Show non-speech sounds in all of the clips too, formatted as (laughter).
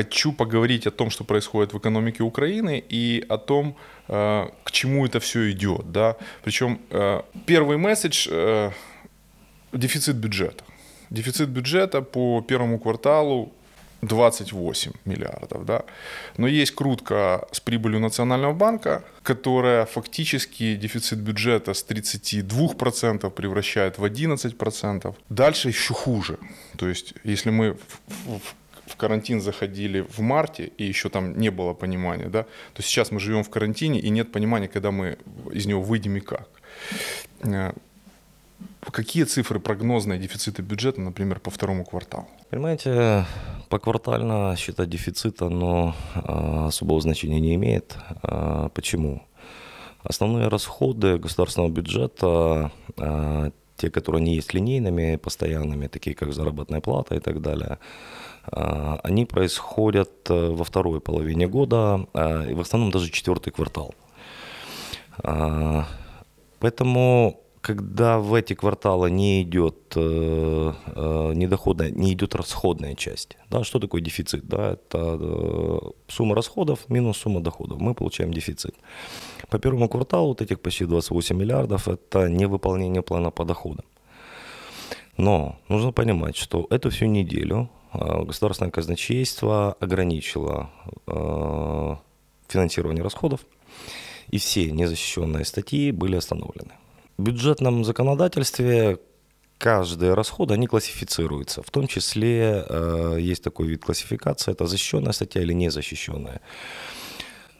хочу поговорить о том, что происходит в экономике Украины и о том, э, к чему это все идет. Да? Причем э, первый месседж э, – дефицит бюджета. Дефицит бюджета по первому кварталу 28 миллиардов, да. Но есть крутка с прибылью Национального банка, которая фактически дефицит бюджета с 32% превращает в 11%. Дальше еще хуже. То есть, если мы в, в, в карантин заходили в марте, и еще там не было понимания, да, то сейчас мы живем в карантине, и нет понимания, когда мы из него выйдем и как. Э, какие цифры прогнозные дефицита бюджета, например, по второму кварталу? Понимаете, поквартально считать дефицита, но а, особого значения не имеет. А, почему? Основные расходы государственного бюджета, а, те, которые не есть линейными, постоянными, такие как заработная плата и так далее, они происходят э, во второй половине года, и в основном даже четвертый квартал. Поэтому когда в эти кварталы не идет э, э, недоходная, не идет расходная часть. Да, что такое дефицит? Да, это сумма расходов минус сумма доходов. Мы получаем дефицит. По первому кварталу вот этих почти 28 миллиардов – это невыполнение плана по доходам. Но нужно понимать, что эту всю неделю государственное казначейство ограничило э, финансирование расходов, и все незащищенные статьи были остановлены. В бюджетном законодательстве каждые расходы, они классифицируются. В том числе э, есть такой вид классификации, это защищенная статья или незащищенная.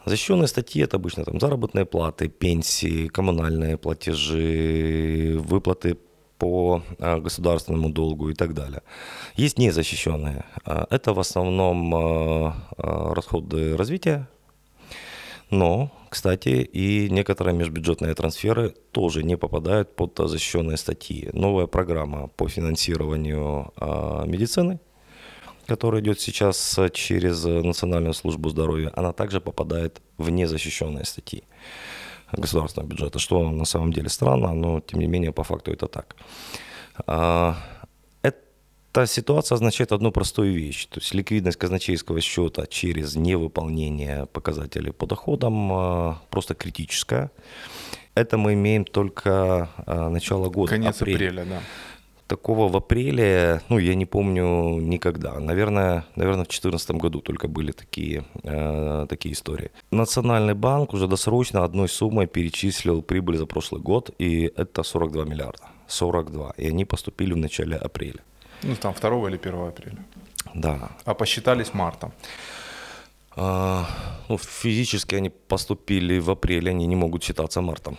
Защищенные статьи – это обычно там, заработные платы, пенсии, коммунальные платежи, выплаты по э, государственному долгу и так далее. Есть незащищенные. Э, это в основном э, расходы развития, но кстати, и некоторые межбюджетные трансферы тоже не попадают под защищенные статьи. Новая программа по финансированию медицины, которая идет сейчас через Национальную службу здоровья, она также попадает в незащищенные статьи государственного бюджета, что на самом деле странно, но тем не менее по факту это так. А, эта ситуация означает одну простую вещь. То есть ликвидность казначейского счета через невыполнение показателей по доходам а, просто критическая. Это мы имеем только а, начало года. Конец апрель. апреля, да. Такого в апреле, ну, я не помню никогда. Наверное, наверное в 2014 году только были такие, э, такие истории. Национальный банк уже досрочно одной суммой перечислил прибыль за прошлый год, и это 42 миллиарда. 42. И они поступили в начале апреля. Ну, там 2 или 1 апреля. Да. А посчитались мартом? А, ну, физически они поступили в апреле, они не могут считаться мартом.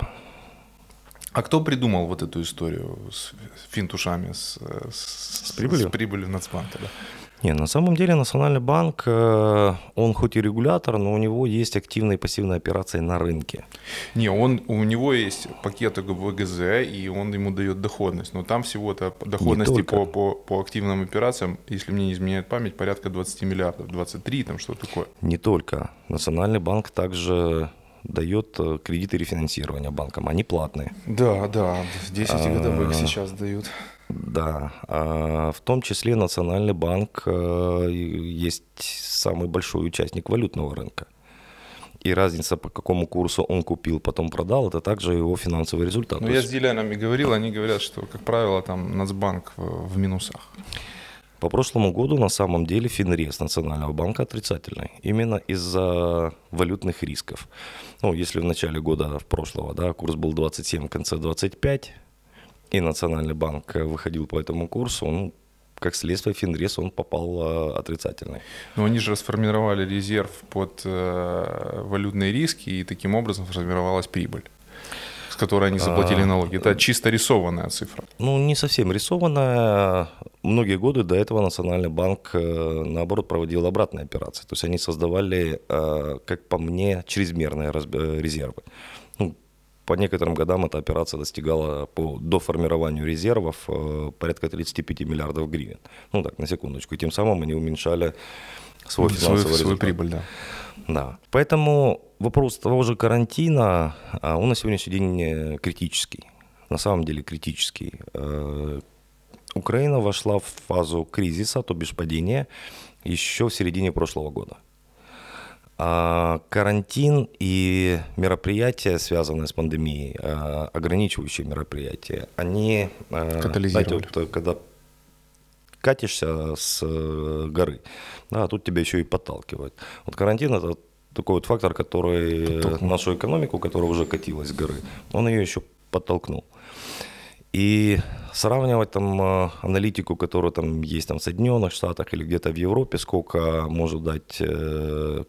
А кто придумал вот эту историю с финтушами, с, с, с прибылью? С прибылью Нацбанка, да? Не, на самом деле Национальный банк, э, он хоть и регулятор, но у него есть активные и пассивные операции на рынке. Не, он, у него есть пакет ВГЗ, и он ему дает доходность. Но там всего-то доходности по, по, по активным операциям, если мне не изменяет память, порядка 20 миллиардов, 23, там что такое. Не только. Национальный банк также дает э, кредиты рефинансирования банкам, они платные. Да, да, 10 годовых а, сейчас дают. Да, а в том числе Национальный банк э, есть самый большой участник валютного рынка. И разница, по какому курсу он купил, потом продал, это также его финансовый результат. Ну, я есть... с дилерами говорил, они говорят, что, как правило, там Нацбанк в, в минусах. По прошлому году на самом деле финрез Национального банка отрицательный. Именно из-за валютных рисков. Ну, если в начале года в прошлого да, курс был 27, в конце 25, и Национальный банк выходил по этому курсу, ну, как следствие Финрес он попал э, отрицательный. Но они же расформировали резерв под э, валютные риски, и таким образом сформировалась прибыль с которой они заплатили а, налоги. Это чисто рисованная цифра. Ну, не совсем рисованная. Многие годы до этого Национальный банк, э, наоборот, проводил обратные операции. То есть они создавали, э, как по мне, чрезмерные резервы по некоторым годам эта операция достигала по доформированию резервов э, порядка 35 миллиардов гривен. Ну так, на секундочку. И тем самым они уменьшали свой финансовый свой, результат. Свою прибыль, да. Да. Поэтому вопрос того же карантина, а, он на сегодняшний день критический. На самом деле критический. Э, Украина вошла в фазу кризиса, то бишь падения, еще в середине прошлого года. А карантин и мероприятия, связанные с пандемией, а, ограничивающие мероприятия, они... а, Катализировали. знаете, вот, когда катишься с э, горы, да, а тут тебя еще и подталкивают. Вот карантин это такой вот фактор, который Подтолкнул. нашу экономику, которая уже катилась с горы, он ее еще подтолкнул. И сравнивать там э, аналитику, которая там есть там в Соединенных Штатах или где-то в Европе, сколько может дать э,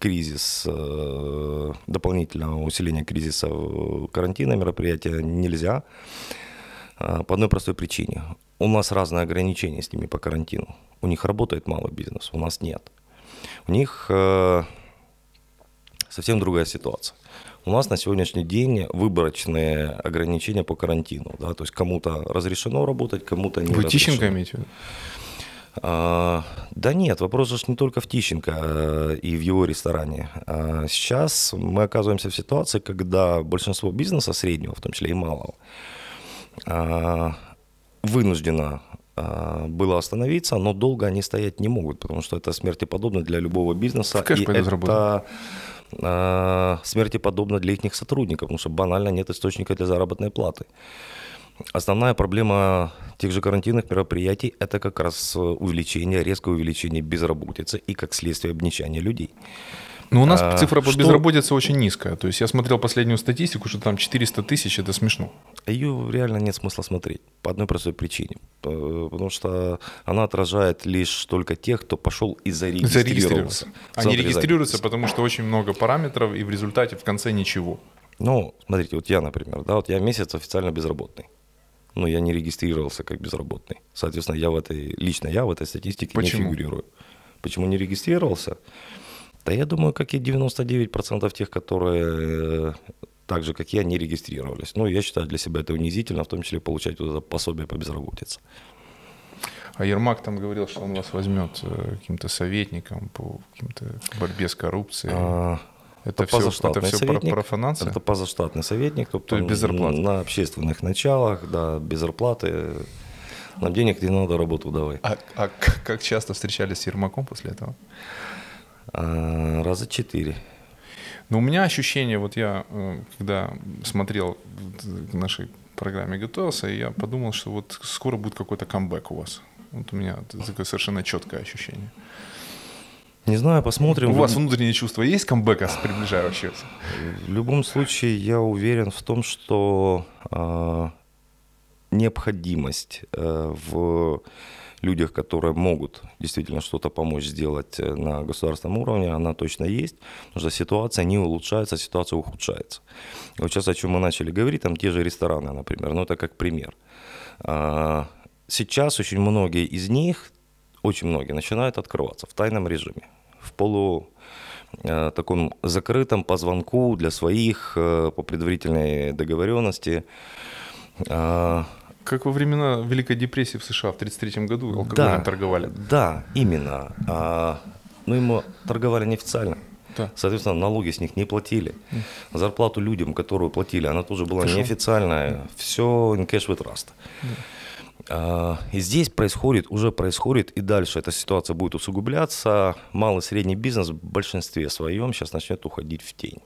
кризис, э, дополнительного усиления кризиса карантина мероприятия нельзя. По одной простой причине. У нас разные ограничения с ними по карантину. У них работает малый бизнес, у нас нет. У них совсем другая ситуация. У нас на сегодняшний день выборочные ограничения по карантину. Да? То есть кому-то разрешено работать, кому-то не Вы разрешено. Тищенко имеете в виду? А, да нет, вопрос же не только в Тищенко э, и в его ресторане. А Сейчас мы оказываемся в ситуации, когда большинство бизнеса среднего, в том числе и малого, а, вынуждено а, было остановиться, но долго они стоять не могут, потому что это смертеподобно для любого бизнеса. В кэш и это а, смертеподобно для их сотрудников, потому что банально нет источника для заработной платы. Основная проблема тех же карантинных мероприятий – это как раз увеличение, резкое увеличение безработицы и, как следствие, обнищания людей. Ну, у нас А, цифра по что- безработице очень низкая. То есть я смотрел последнюю статистику, что там 400 тысяч, это смешно. Ее реально нет смысла смотреть по одной простой причине. Э, Потому что она отражает лишь только тех, кто пошел и зарегистрировался. Зарегистрироваться. в Они центре регистрируются, занятости. потому что очень много параметров, и в результате в конце ничего. Ну, смотрите, вот я, например, да, вот я месяц официально безработный. Но я не регистрировался как безработный. Соответственно, я в этой, лично я в этой статистике Почему? не фигурирую. Почему не регистрировался? Да я думаю, как и 99% тех, которые э, так же, как я, не регистрировались. Ну, я считаю для себя это унизительно, в том числе получать вот это пособие по безработице. А Ермак там говорил, что он вас возьмет э, каким-то советником по каким-то борьбе с коррупцией. А, это, все, позаштатный это все про, советник. профанация? Это позаштатный советник, То есть без зарплаты? на общественных началах, да, без зарплаты. Нам денег не надо, работу давай. А, а как часто встречались с Ермаком после этого? А, раза четыре. Но у меня ощущение, вот я, э, когда смотрел к нашей программе готовился, я подумал, что вот скоро будет какой-то камбэк у вас. Вот у меня такое совершенно четкое ощущение. Не знаю, посмотрим. У вас внутреннее чувство есть камбэка с приближающегося? В любом случае, я уверен в том, что а, необходимость э, в людях, которые могут действительно что-то помочь сделать э, на государственном уровне, она точно есть, потому что ситуация не улучшается, ситуация ухудшается. И Вот сейчас о чем мы начали говорить, там те же рестораны, например, ну это как пример. А, Сейчас очень многие из них, очень многие начинают открываться в тайном режиме, в полу э, таком закрытом по звонку для своих, э, по предварительной договоренности. Как во времена Великой депрессии в США в 1933 году алкоголем торговали. Да, именно. А, но ему торговали неофициально. Да. Соответственно, налоги с них не платили. Зарплату людям, которую платили, она тоже была Хорошо. неофициальная. Все in cash with trust. А, И здесь происходит, уже происходит, и дальше эта ситуация будет усугубляться. Малый и средний бизнес в большинстве своем сейчас начнет уходить в тень.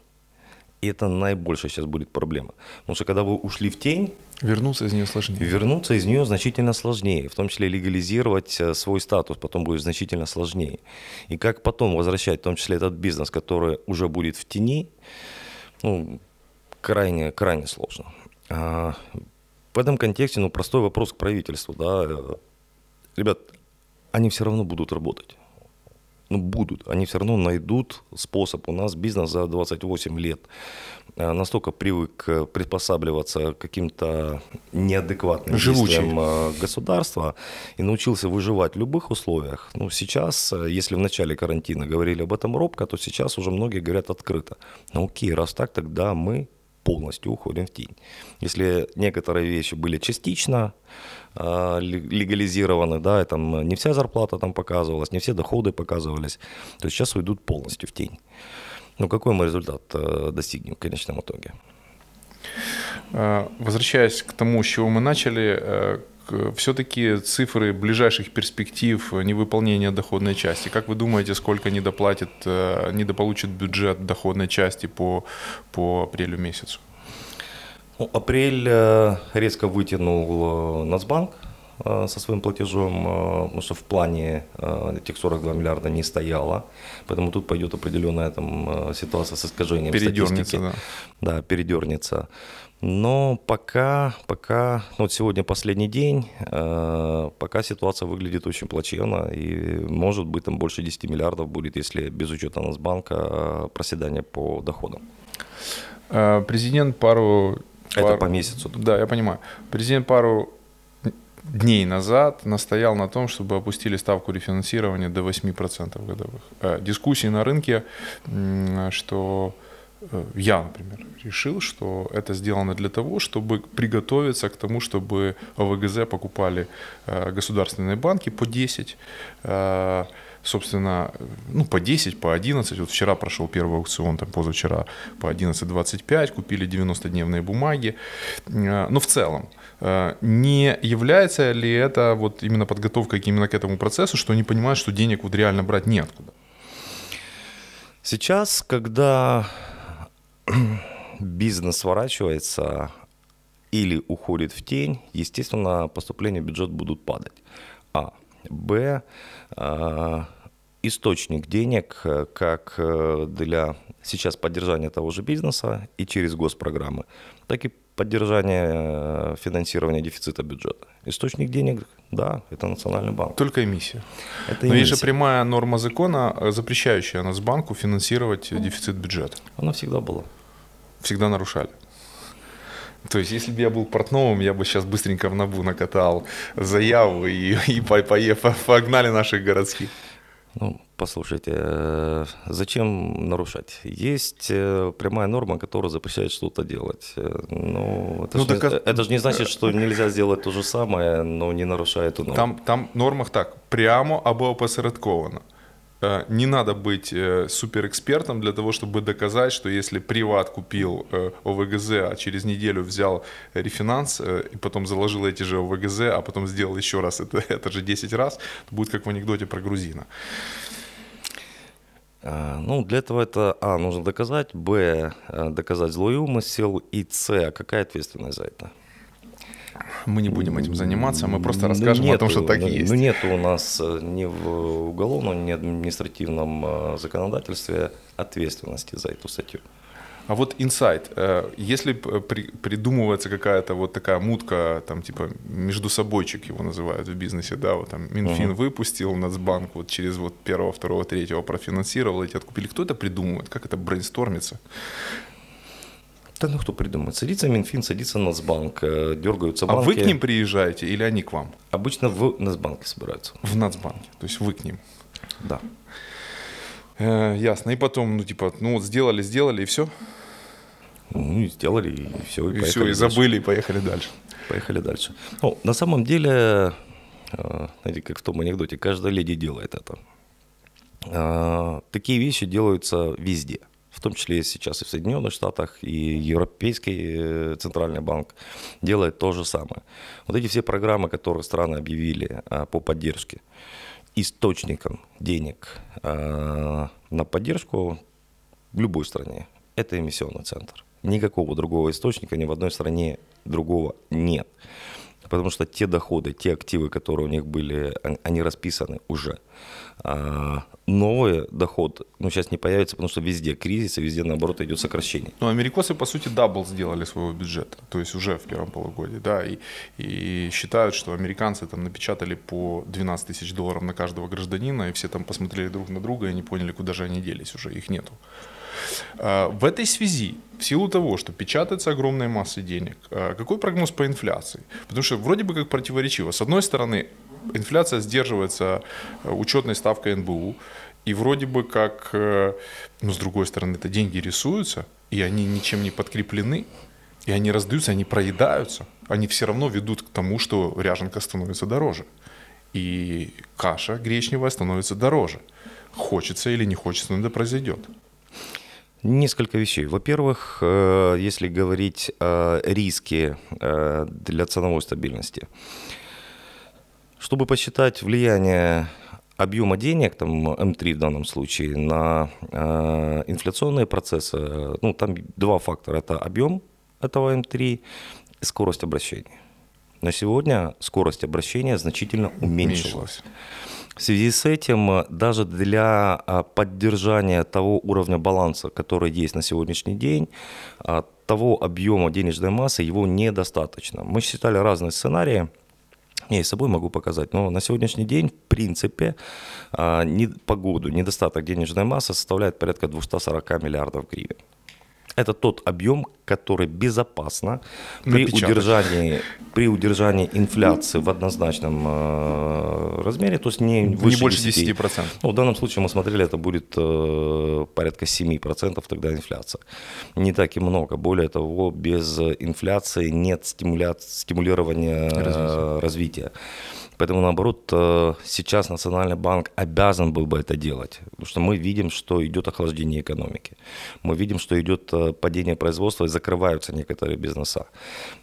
И это наибольшая сейчас будет проблема. Потому что когда вы ушли в тень, Вернуться из нее сложнее. Вернуться из нее значительно сложнее, в том числе легализировать э, свой статус потом будет значительно сложнее. И как потом возвращать, в том числе этот бизнес, который уже будет в тени, ну, крайне, крайне сложно. А, в этом контексте, ну, простой вопрос к правительству, да, ребят, они все равно будут работать. Ну, будут. Они все равно найдут способ. У нас бизнес за 28 лет э, настолько привык э, приспосабливаться к каким-то неадекватным действиям э, государства и научился выживать в любых условиях. Ну, сейчас, если в начале карантина говорили об этом робко, то сейчас уже многие говорят открыто. Ну, окей, раз так, тогда мы полностью уходим в тень. Если некоторые вещи были частично а, ле- легализированы, да, и там не вся зарплата там показывалась, не все доходы показывались, то сейчас уйдут полностью в тень. Ну, какой мы результат э, достигнем в конечном итоге? Э, Возвращаясь к тому, с чего мы начали, э, все-таки цифры ближайших перспектив невыполнения доходной части. Как вы думаете, сколько недоплатит, э, недополучит бюджет доходной части по, по апрелю месяцу? Ну, апрель э, резко вытянул Нацбанк со своим платежом, потому что в плане этих 42 миллиарда не стояло, поэтому тут пойдет определенная там ситуация с искажением передернется, статистики. Да. да, передернется. Но пока, пока, ну вот сегодня последний день, э, пока ситуация выглядит очень плачевно, и может быть там больше 10 миллиардов будет, если без учета Нацбанка э, проседание по доходам. Э, президент пару... Это пару, по месяцу. Да, я понимаю. Президент пару дней назад настоял на том, чтобы опустили ставку рефинансирования до 8% годовых. Э, дискуссии на рынке, что Э, я, например, решил, что это сделано для того, чтобы приготовиться к тому, чтобы ОВГЗ покупали э, государственные банки по 10, э, собственно, ну, по 10, по 11. Вот вчера прошел первый аукцион, там позавчера по 11.25, купили 90-дневные бумаги. Но в целом, не является ли это вот именно подготовка именно к этому процессу, что они понимают, что денег вот реально брать неоткуда? Сейчас, когда (clears throat) бизнес сворачивается или уходит в тень, естественно, поступления в бюджет будут падать. А. Б. А, источник денег э, как э, для сейчас поддержания того же бизнеса и через госпрограммы, так и поддержания э, финансирования дефицита бюджета. Источник денег, да, это Национальный банк. Только эмиссия. Это Но есть же прямая норма закона, запрещающая нас банку финансировать дефицит бюджета. Она всегда была всегда нарушали. То есть, если бы я был портновым, я бы сейчас быстренько в НАБУ накатал заяву и, и погнали наших городских. Ну, послушайте, э, зачем нарушать? Есть э, прямая норма, которая запрещает что-то делать. Э, ну, это, ну, же, так... не, это же не значит, что нельзя сделать то же самое, но не нарушая эту норму. Там, там в нормах так, прямо або опосередковано. Э, не надо быть э, суперэкспертом для того, чтобы доказать, что если приват купил э, ОВГЗ, а через неделю взял рефинанс и потом заложил эти же ОВГЗ, а потом сделал еще раз это, (laughs) это же 10 раз, то будет как в анекдоте про грузина. Ну, для этого это, а, нужно доказать, б, доказать злой умысел, и с, а какая ответственность за это? Мы не будем этим заниматься, мы просто ну, расскажем нету, о том, что так и есть. Ну, нет у нас э, ни в уголовном, ни в административном э, законодательстве ответственности за эту статью. А вот инсайт, э, если придумывается какая-то вот такая мутка, там типа между собойчик его называют в бизнесе, да, вот там Минфин uh-huh. выпустил, Нацбанк вот через вот первого, второго, третьего профинансировал, эти откупили. Кто это придумывает? Как это брейнстормится? Да ну кто придумает? Садится Минфин, садится Нацбанк, э, дергаются банки. А вы к ним приезжаете или они к вам? Обычно в Нацбанке собираются. В Нацбанке, то есть вы к ним? Да. Э, ясно. И потом, ну типа, ну вот сделали, сделали и все? Ну и сделали, и все, и, и все, и дальше. забыли, и поехали дальше. Поехали дальше. Ну, на самом деле, э, знаете, как в том анекдоте, каждая леди делает это. Э, такие вещи делаются везде – в том числе сейчас и в Соединенных Штатах, и Европейский э, Центральный банк делает то же самое. Вот эти все программы, которые страны объявили а, по поддержке, источником денег а, на поддержку в любой стране – это эмиссионный центр. Никакого другого источника ни в одной стране другого нет. Потому что те доходы, те активы, которые у них были, они расписаны уже. А новый доход, ну, сейчас не появится, потому что везде кризис, и везде, наоборот, идет сокращение. Ну, америкосы, по сути, double сделали своего бюджета, то есть уже в первом полугодии, да, и, и считают, что американцы там напечатали по 12 тысяч долларов на каждого гражданина, и все там посмотрели друг на друга и не поняли, куда же они делись, уже их нету. А, в этой связи, в силу того, что печатается огромная масса денег, а, какой прогноз по инфляции? Потому что вроде бы как противоречиво. С одной стороны, инфляция сдерживается э, учетной ставкой НБУ, и вроде бы как, ну, с другой стороны, это деньги рисуются, и они ничем не подкреплены, и они раздаются, они проедаются, они все равно ведут к тому, что ряженка становится дороже. И каша гречневая становится дороже. Хочется или не хочется, но это произойдет. Несколько вещей. Во-первых, э, если говорить о риске для ценовой стабильности, Чтобы посчитать влияние объема денег, там М3 в данном случае, на э, инфляционные процессы, э, ну, там два фактора. Это объем этого М3 и скорость обращения. На сегодня скорость обращения значительно уменьшилась. Уменьшилось. В связи с этим э, даже для а, поддержания того уровня баланса, который есть на сегодняшний день, а, того объема денежной массы, его недостаточно. Мы считали разные сценарии. Я и с собой могу показать, но на сегодняшний день, в принципе, а, по году недостаток денежной массы составляет порядка 240 миллиардов гривен. Это тот объем, который безопасно при Напечатать. удержании, при удержании инфляции в однозначном э, размере, то есть не Не выше больше 10. 10%. Ну, в данном случае мы смотрели, это будет э, порядка 7% тогда инфляция. Не так и много. Более того, без инфляции нет стимуля... стимулирования э, Развития. развития. Поэтому, наоборот, э, сейчас Национальный банк обязан был бы это делать. Потому что мы видим, что идет охлаждение экономики. Мы видим, что идет э, падение производства и закрываются некоторые бизнеса.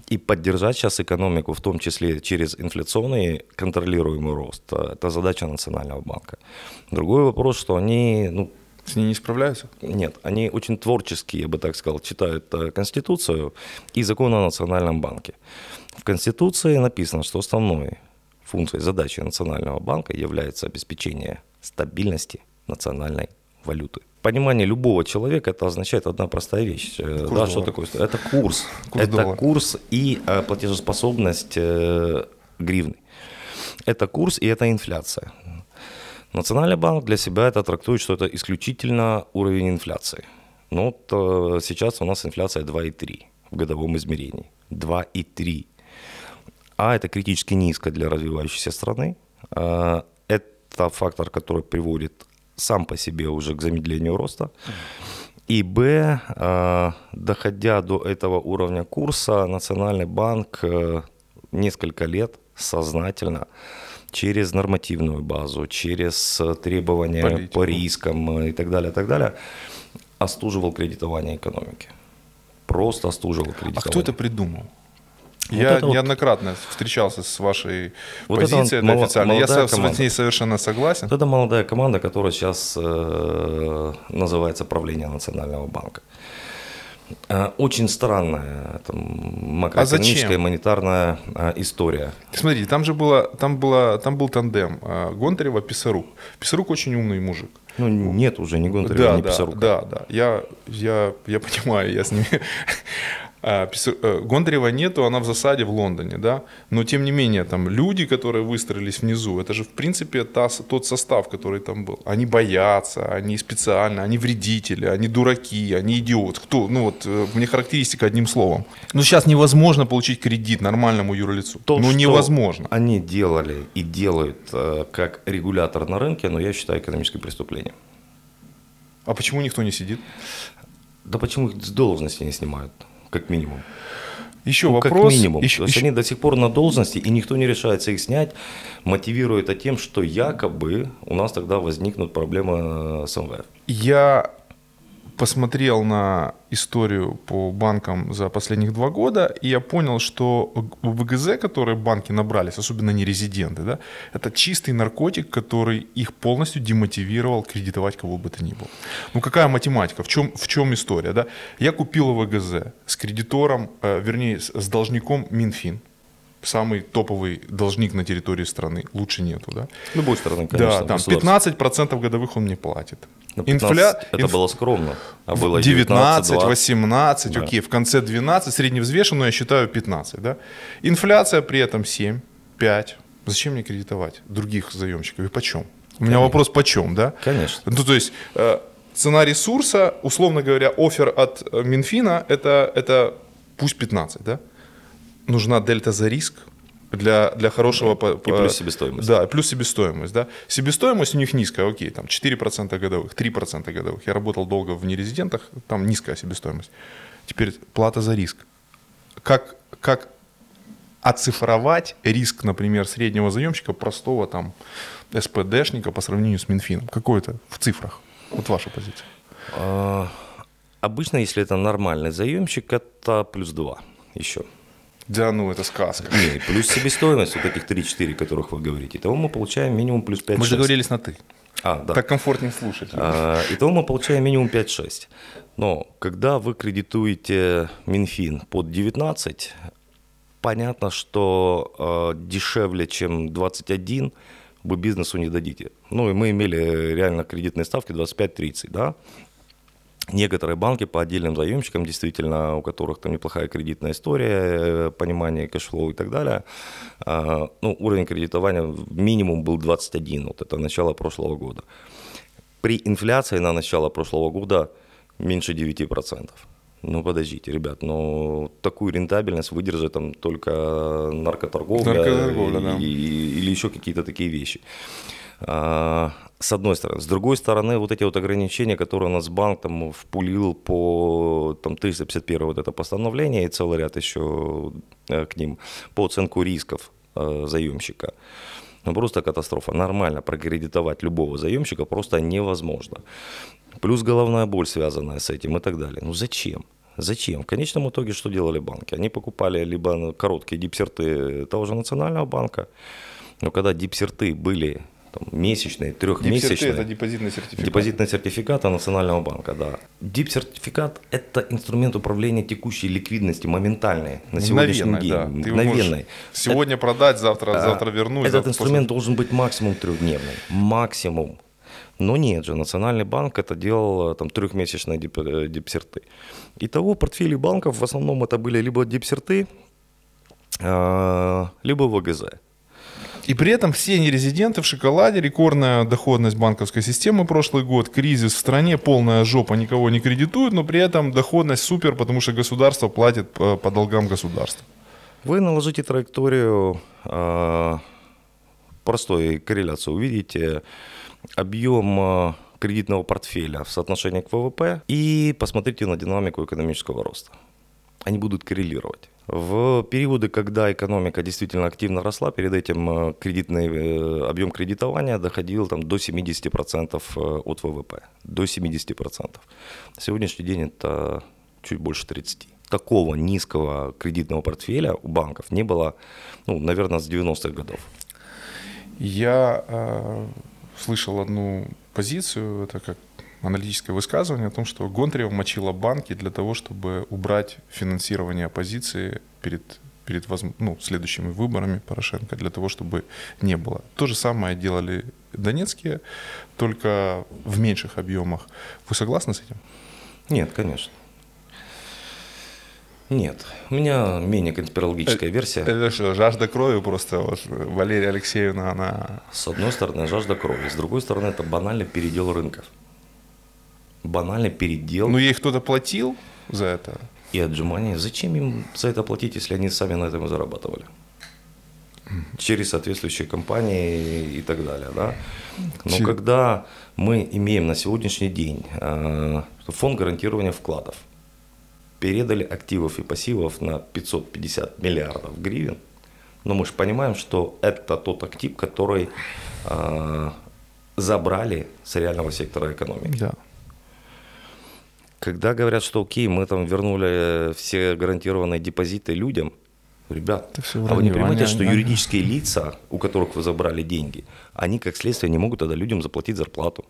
И поддержать сейчас экономику, в том числе через инфляционный контролируемый рост, э, это задача Национального банка. Другой вопрос, что они, ну, С ней не справляются? нет, они очень творческие, я бы так сказал, читают Конституцию и закон о Национальном банке. В Конституции написано, что основной функцией, задачей Национального банка является обеспечение стабильности национальной валюты. Понимание любого человека это означает одна простая вещь. Э, Курс да, что доллара. такое? Это курс. Курс это доллара. курс и э, платежеспособность э, гривны. Это курс и это инфляция. Национальный банк для себя это трактует, что это исключительно уровень инфляции. Ну, вот, сейчас у нас инфляция 2,3 в годовом измерении. 2,3. А это критически низко для развивающейся страны. А, Это фактор, который приводит сам по себе уже к замедлению роста. И Б, а, доходя до этого уровня курса, Национальный банк э, несколько лет сознательно через нормативную базу, через э, требования Политику. по рискам э, и так далее, так далее, остуживал кредитование экономики. Просто остуживал А кредитование. кто это придумал? Вот Я это вот- неоднократно встречался с вашей Вот это позицией, это, мало- официально. Я команда. с ней совершенно согласен. Вот это молодая команда, которая сейчас э, называется правление Национального банка. Э, Очень странная там, макроэкономическая, зачем? монетарная э, история. Смотрите, там же было, там было, там был тандем э, Гонтарева, Писарук. Писарук очень умный мужик. Ну, нет уже ни Гонтарева, да, ни да, Писарука. да, да. Я, я, я понимаю, я с ними. (laughs) А, э, Гондарева нету, она в засаде в Лондоне, да. Но тем не менее, там люди, которые выстроились внизу, это же в принципе та, тот состав, который там был. Они боятся, они специально, они вредители, они дураки, они идиоты. Кто? Ну вот э, мне характеристика одним словом. Ну сейчас невозможно получить кредит нормальному юрлицу. То, ну невозможно. Они делали и делают э, как регулятор на рынке, но я считаю экономическим преступлением. А почему никто не сидит? Да почему их с должности не снимают, как минимум? Еще Ну, вопрос. Как минимум. еще- То есть еще- они до сих пор на должности, и никто не решается их снять, мотивируя это тем, что якобы у нас тогда возникнут проблемы с МВФ. Я посмотрел на историю по банкам за последних два года, и я понял, что ВГЗ, которые банки набрались, особенно не резиденты, да, это чистый наркотик, который их полностью демотивировал кредитовать кого бы то ни было. Ну какая математика? В чем, в чем история? Да? Я купил ВГЗ с кредитором, э, вернее, с, с должником Минфин. Самый топовый должник на территории страны. Лучше нету, да? Любой стороны, конечно. да, там государство. 15% годовых он мне платит. 15 Инфля- Это инф- было скромно. А было 19, 20. 18, Да. окей, в конце 12, средневзвешенно я считаю 15, да? Инфляция при этом 7, 5. Зачем мне кредитовать других заемщиков и почем? У меня вопрос почем, да? Конечно. Ну, то есть э, цена ресурса, условно говоря, офер от э, Минфина, это, это пусть 15, да? Нужна дельта за риск для, для хорошего... по- И по- плюс себестоимость. Да, плюс себестоимость, да. Себестоимость у них низкая, окей, там 4% годовых, 3% годовых. Я работал долго в нерезидентах, там низкая себестоимость. Теперь плата за риск. Как, как оцифровать риск, например, среднего заемщика, простого там СПДшника по сравнению с Минфином? Какой это в цифрах? Вот ваша позиция. А, Обычно, если это нормальный заемщик, это плюс 2 еще. Да ну, это сказка. Не, плюс себестоимость вот этих 3-4, которых вы говорите. Итого мы получаем минимум плюс 5 Мы же договорились на «ты». А, да. Так комфортнее слушать. А, Итого мы получаем минимум 5-6. Но когда вы кредитуете Минфин под 19, понятно, что э, дешевле, чем 21, вы бизнесу не дадите. Ну и мы имели реально кредитные ставки 25-30, да. Некоторые банки по отдельным заемщикам, действительно, у которых там неплохая кредитная история, э, понимание cash flow и так далее, э, ну, уровень кредитования минимум был 21, вот это начало прошлого года. При инфляции на начало прошлого года меньше 9%. Ну, подождите, ребят, ну, такую рентабельность выдержит там только наркоторговля, Наркоторговля, и- да. и- или еще какие-то такие вещи. А, С одной стороны. С другой стороны, вот эти вот ограничения, которые у нас банк там впулил по там, 351 вот это постановление и целый ряд еще э, к ним по оценку рисков э, заемщика. Ну, просто катастрофа. Нормально прокредитовать любого заемщика просто невозможно. Плюс головная боль, связанная с этим и так далее. Ну зачем? Зачем? В конечном итоге что делали банки? Они покупали либо короткие дипсерты того же Национального банка, но когда дипсерты были там, месячные, Дипсерты – трехмесячные, это депозитный сертификат. Депозитный сертификат Национального банка, да. Дип-сертификат – это инструмент управления текущей ликвидности, моментальной, на сегодняшний Мгновенной, да. день, Ты можешь мгновенной. Сегодня продать, завтра, А, завтра вернуть. Этот завтра инструмент должен быть максимум трехдневный. Максимум. Но нет же, Национальный банк это делал э, там трехмесячные дип, э, дипсерты. Итого портфели банков в основном это были либо дипсерты, э, либо ВГЗ. И при этом все нерезиденты в шоколаде, рекордная доходность банковской системы прошлый год, кризис в стране, полная жопа, никого не кредитуют, но при этом доходность супер, потому что государство платит по, по долгам государства. Вы наложите траекторию э, простой корреляции, увидите объем э, кредитного портфеля в соотношении к ВВП и посмотрите на динамику экономического роста. Они будут коррелировать. В периоды, когда экономика действительно активно росла, перед этим э, кредитный э, объем кредитования доходил там, до 70% э, от ВВП. До 70%. На сегодняшний день это чуть больше 30%. Такого низкого кредитного портфеля у банков не было, ну, наверное, с 90-х годов. Я э, слышал одну позицию, это как аналитическое высказывание о том, что Гонтарева мочила банки для того, чтобы убрать финансирование оппозиции перед, перед ну, следующими выборами Порошенко, для того, чтобы не было. То же самое делали донецкие, только в меньших объемах. Вы согласны с этим? Нет, конечно. Нет, у меня менее конспирологическая версия. Это что, жажда крови просто. Вот Валерия Алексеевна, она... С одной стороны, жажда крови, с другой стороны, это банальный передел рынков. Банальный передел Ну, ей кто-то платил за это? и отжимание. Зачем им за это платить, если они сами на этом и зарабатывали? Через соответствующие компании и так далее. Да? Но Чер- когда мы имеем на сегодняшний день э, фонд гарантирования вкладов, передали активов и пассивов на 550 миллиардов гривен, но мы же понимаем, что это тот актив, который э, забрали с реального сектора экономики. Да. Когда говорят, что окей, мы там вернули все гарантированные депозиты людям, ребят, всё а вы не понимаете, Они- что они- юридические лица, у которых вы забрали деньги, они как следствие не могут тогда людям заплатить зарплату.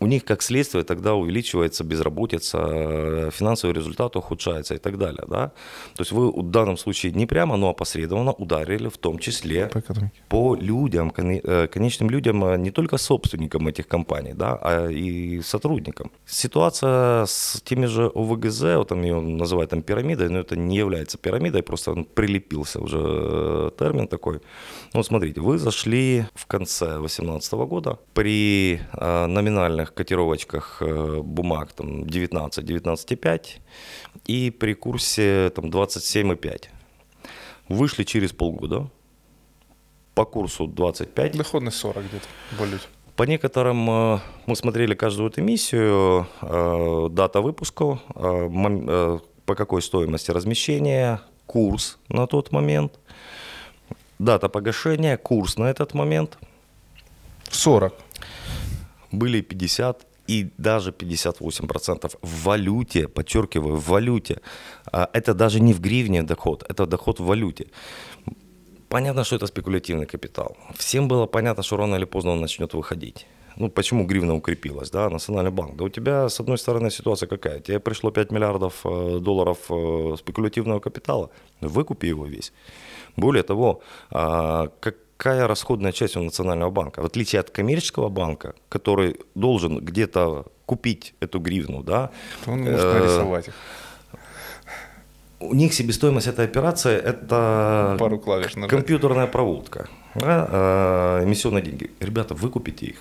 У них как следствие тогда увеличивается безработица, э, финансовый результат ухудшается и так далее. Да? То есть вы в данном случае не прямо, но опосредованно ударили в том числе По экономике. по людям, э, конечным людям, э, не только собственникам этих компаний, да, а и сотрудникам. Ситуация с теми же ОВГЗ, вот там ее называют там пирамидой, но это не является пирамидой, просто он прилепился уже термин такой. Ну, смотрите, вы зашли в конце 2018 года при э, номинальных котировочках э, бумаг там 19, 19,5 и при курсе там 27,5. Вышли через полгода, по курсу 25. Доходность 40 где-то. Более. По некоторым э, мы смотрели каждую эмиссию, э, дата выпуска, по какой стоимости размещения, курс на тот момент, дата погашения, курс на этот момент. 40. Были 50 и даже 58% в валюте, подчеркиваю, в валюте. А Это даже не в гривне доход, это доход в валюте. Понятно, что это спекулятивный капитал. Всем было понятно, что рано или поздно он начнет выходить. Ну, почему гривна укрепилась, да, Национальный банк? Да у тебя, с одной стороны, ситуация какая? Тебе пришло 5 миллиардов э, долларов э, спекулятивного капитала, выкупи его весь. Более того, а, какая расходная часть у Национального банка? В отличие от коммерческого банка, который должен где-то купить эту гривну, да, То он может э, нарисовать их. у них себестоимость этой операции – это Пару клавиш нажать. компьютерная проводка, да, э, эмиссионные деньги. Ребята, выкупите их.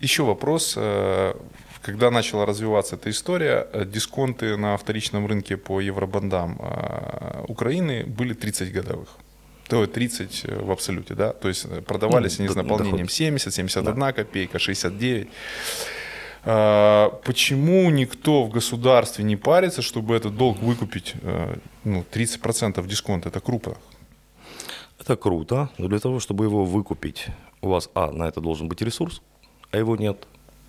Еще вопрос. э, Когда начала развиваться эта история, э, дисконты на вторичном рынке по евробандам э, Украины были 30 годовых. То есть 30 в абсолюте, да? То есть э, продавались Ну, они с наполнением доход. 70, 71 копейка, 69. А, Почему никто в государстве не парится, чтобы этот долг выкупить? э, Ну, 30% дисконта, это круто. Это круто, но для того, чтобы его выкупить, у вас, а, на это должен быть ресурс, а его нет.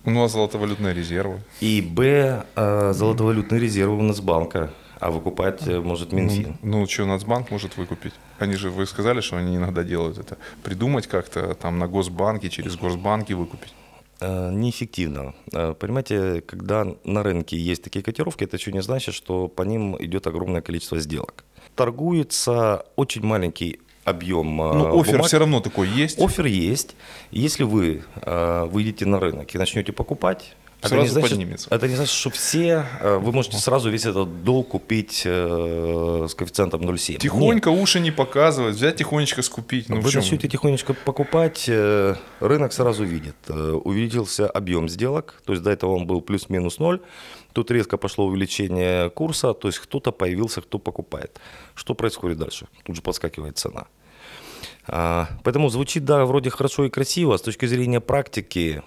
У нас золотовалютные резервы. И, б, э, золотовалютные резервы у Нацбанка, а выкупать э, может Минфин. Ну, что, Нацбанк может выкупить? Они же, вы сказали, что они иногда делают это. Придумать как-то там на Госбанке, через Госбанки выкупить. Э, Неэффективно. Э, Понимаете, когда на рынке есть такие котировки, это еще не значит, что по ним идет огромное количество сделок. Торгуется очень маленький объем Ну, офер бумаг. все равно такой есть. Офер есть. Если вы выйдете на рынок и начнете покупать, это Сразу не, значит, поднимется. это не значит, что все, э, вы можете сразу весь этот долг купить э, с коэффициентом 0,7. Тихонько уши не показывать, взять тихонечко скупить. Ну, Нет. Вы начнете тихонечко покупать, э, рынок сразу видит. э, Увеличился объем сделок, то есть до этого он был плюс-минус ноль. Тут резко пошло увеличение курса, то есть кто-то появился, кто покупает. Что происходит дальше? Тут же подскакивает цена. А, Поэтому звучит, да, вроде хорошо и красиво. С точки зрения практики,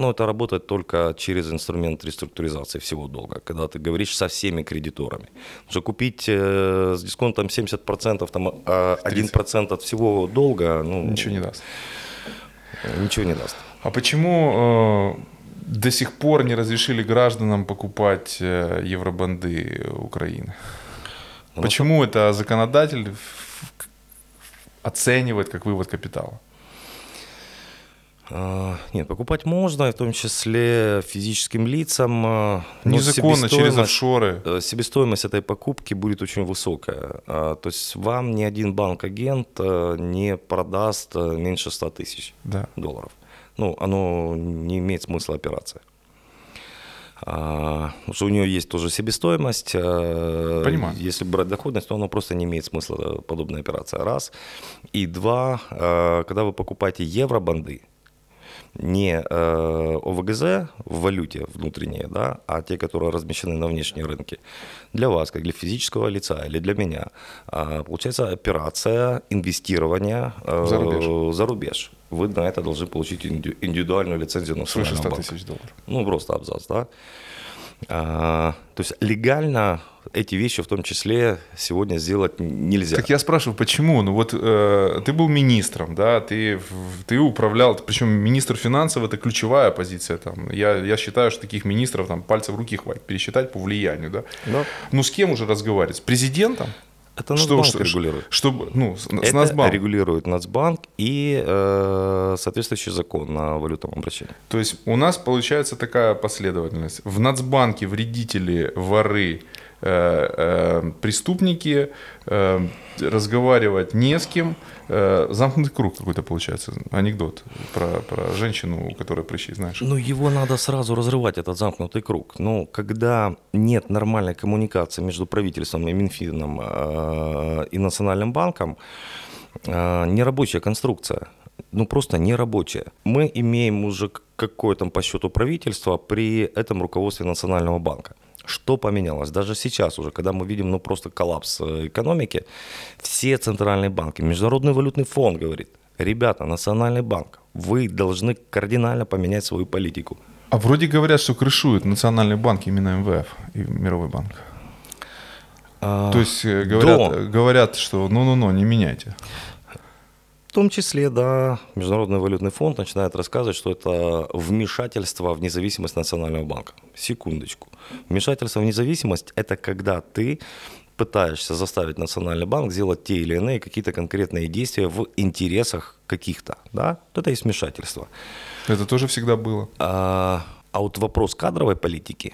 ну, это работает только через инструмент реструктуризации всего долга, когда ты говоришь со всеми кредиторами. Потому что купить э, с дисконтом 70%, там, а 1% от всего долга, ну, Ничего не даст. ничего не даст. А почему э, до сих пор не разрешили гражданам покупать э, евробанды Украины? Ну, Почему это законодатель оценивает как вывод капитала? А, Нет, покупать можно, в том числе физическим лицам. а, но Незаконно, через офшоры. э, Себестоимость этой покупки будет очень высокая. А, То есть вам ни один банк-агент э, не продаст э, меньше 100 тысяч Да. долларов. Ну, оно не имеет смысла операция. А, Потому что у нее есть тоже себестоимость. Понимаю. Если брать доходность, то оно просто не имеет смысла, подобная операция. Раз. И два, когда вы покупаете евробанды, не э, ОВГЗ в валюте внутренние, да, а те, которые размещены на внешние рынки, для вас, как для физического лица или для меня, а, получается операция инвестирования э, За рубеж. за рубеж. Вы на это должны получить инди- индивидуальную лицензию Свыше национального 100 банка. тысяч долларов. Ну, просто абзац, да. А, то есть легально эти вещи в том числе сегодня сделать нельзя. Так я спрашиваю, почему? Ну вот э, ты был министром, да, ты, ты управлял, причем министр финансов это ключевая позиция. Там. Я, я считаю, что таких министров там пальцев в руки хватит пересчитать по влиянию, да. Да. Ну с кем уже разговаривать? С президентом? Это Нацбанк регулирует. Чтобы, ну, с, Это Нацбанк. регулирует Нацбанк и э, соответствующий закон на валютном обращении. То есть у нас получается такая последовательность. В Нацбанке вредители, воры, преступники, э, разговаривать не с кем. Э, замкнутый круг какой-то получается. Анекдот про, про женщину, у которой прыщи, знаешь. Ну, его надо сразу разрывать, этот замкнутый круг. Но когда нет нормальной коммуникации между правительством и Минфином э, и Национальным банком, э, нерабочая конструкция. Ну, просто нерабочая. Мы имеем уже какое там по счету правительство при этом руководстве Национального банка. Что поменялось? Даже сейчас уже, когда мы видим ну, просто коллапс э, экономики, все центральные банки, Международный валютный фонд говорит, ребята, Национальный банк, вы должны кардинально поменять свою политику. А вроде говорят, что крышуют национальный банк именно МВФ и Мировой банк. А, То есть э, говорят, до- говорят, что ну-ну-ну, не меняйте. Том числе, да, Международный валютный фонд начинает рассказывать, что это вмешательство в независимость Национального банка. Секундочку. Вмешательство в независимость – это когда ты пытаешься заставить Национальный банк сделать те или иные какие-то конкретные действия в интересах каких-то, да, это есть вмешательство. Это тоже всегда было. А, а вот вопрос кадровой политики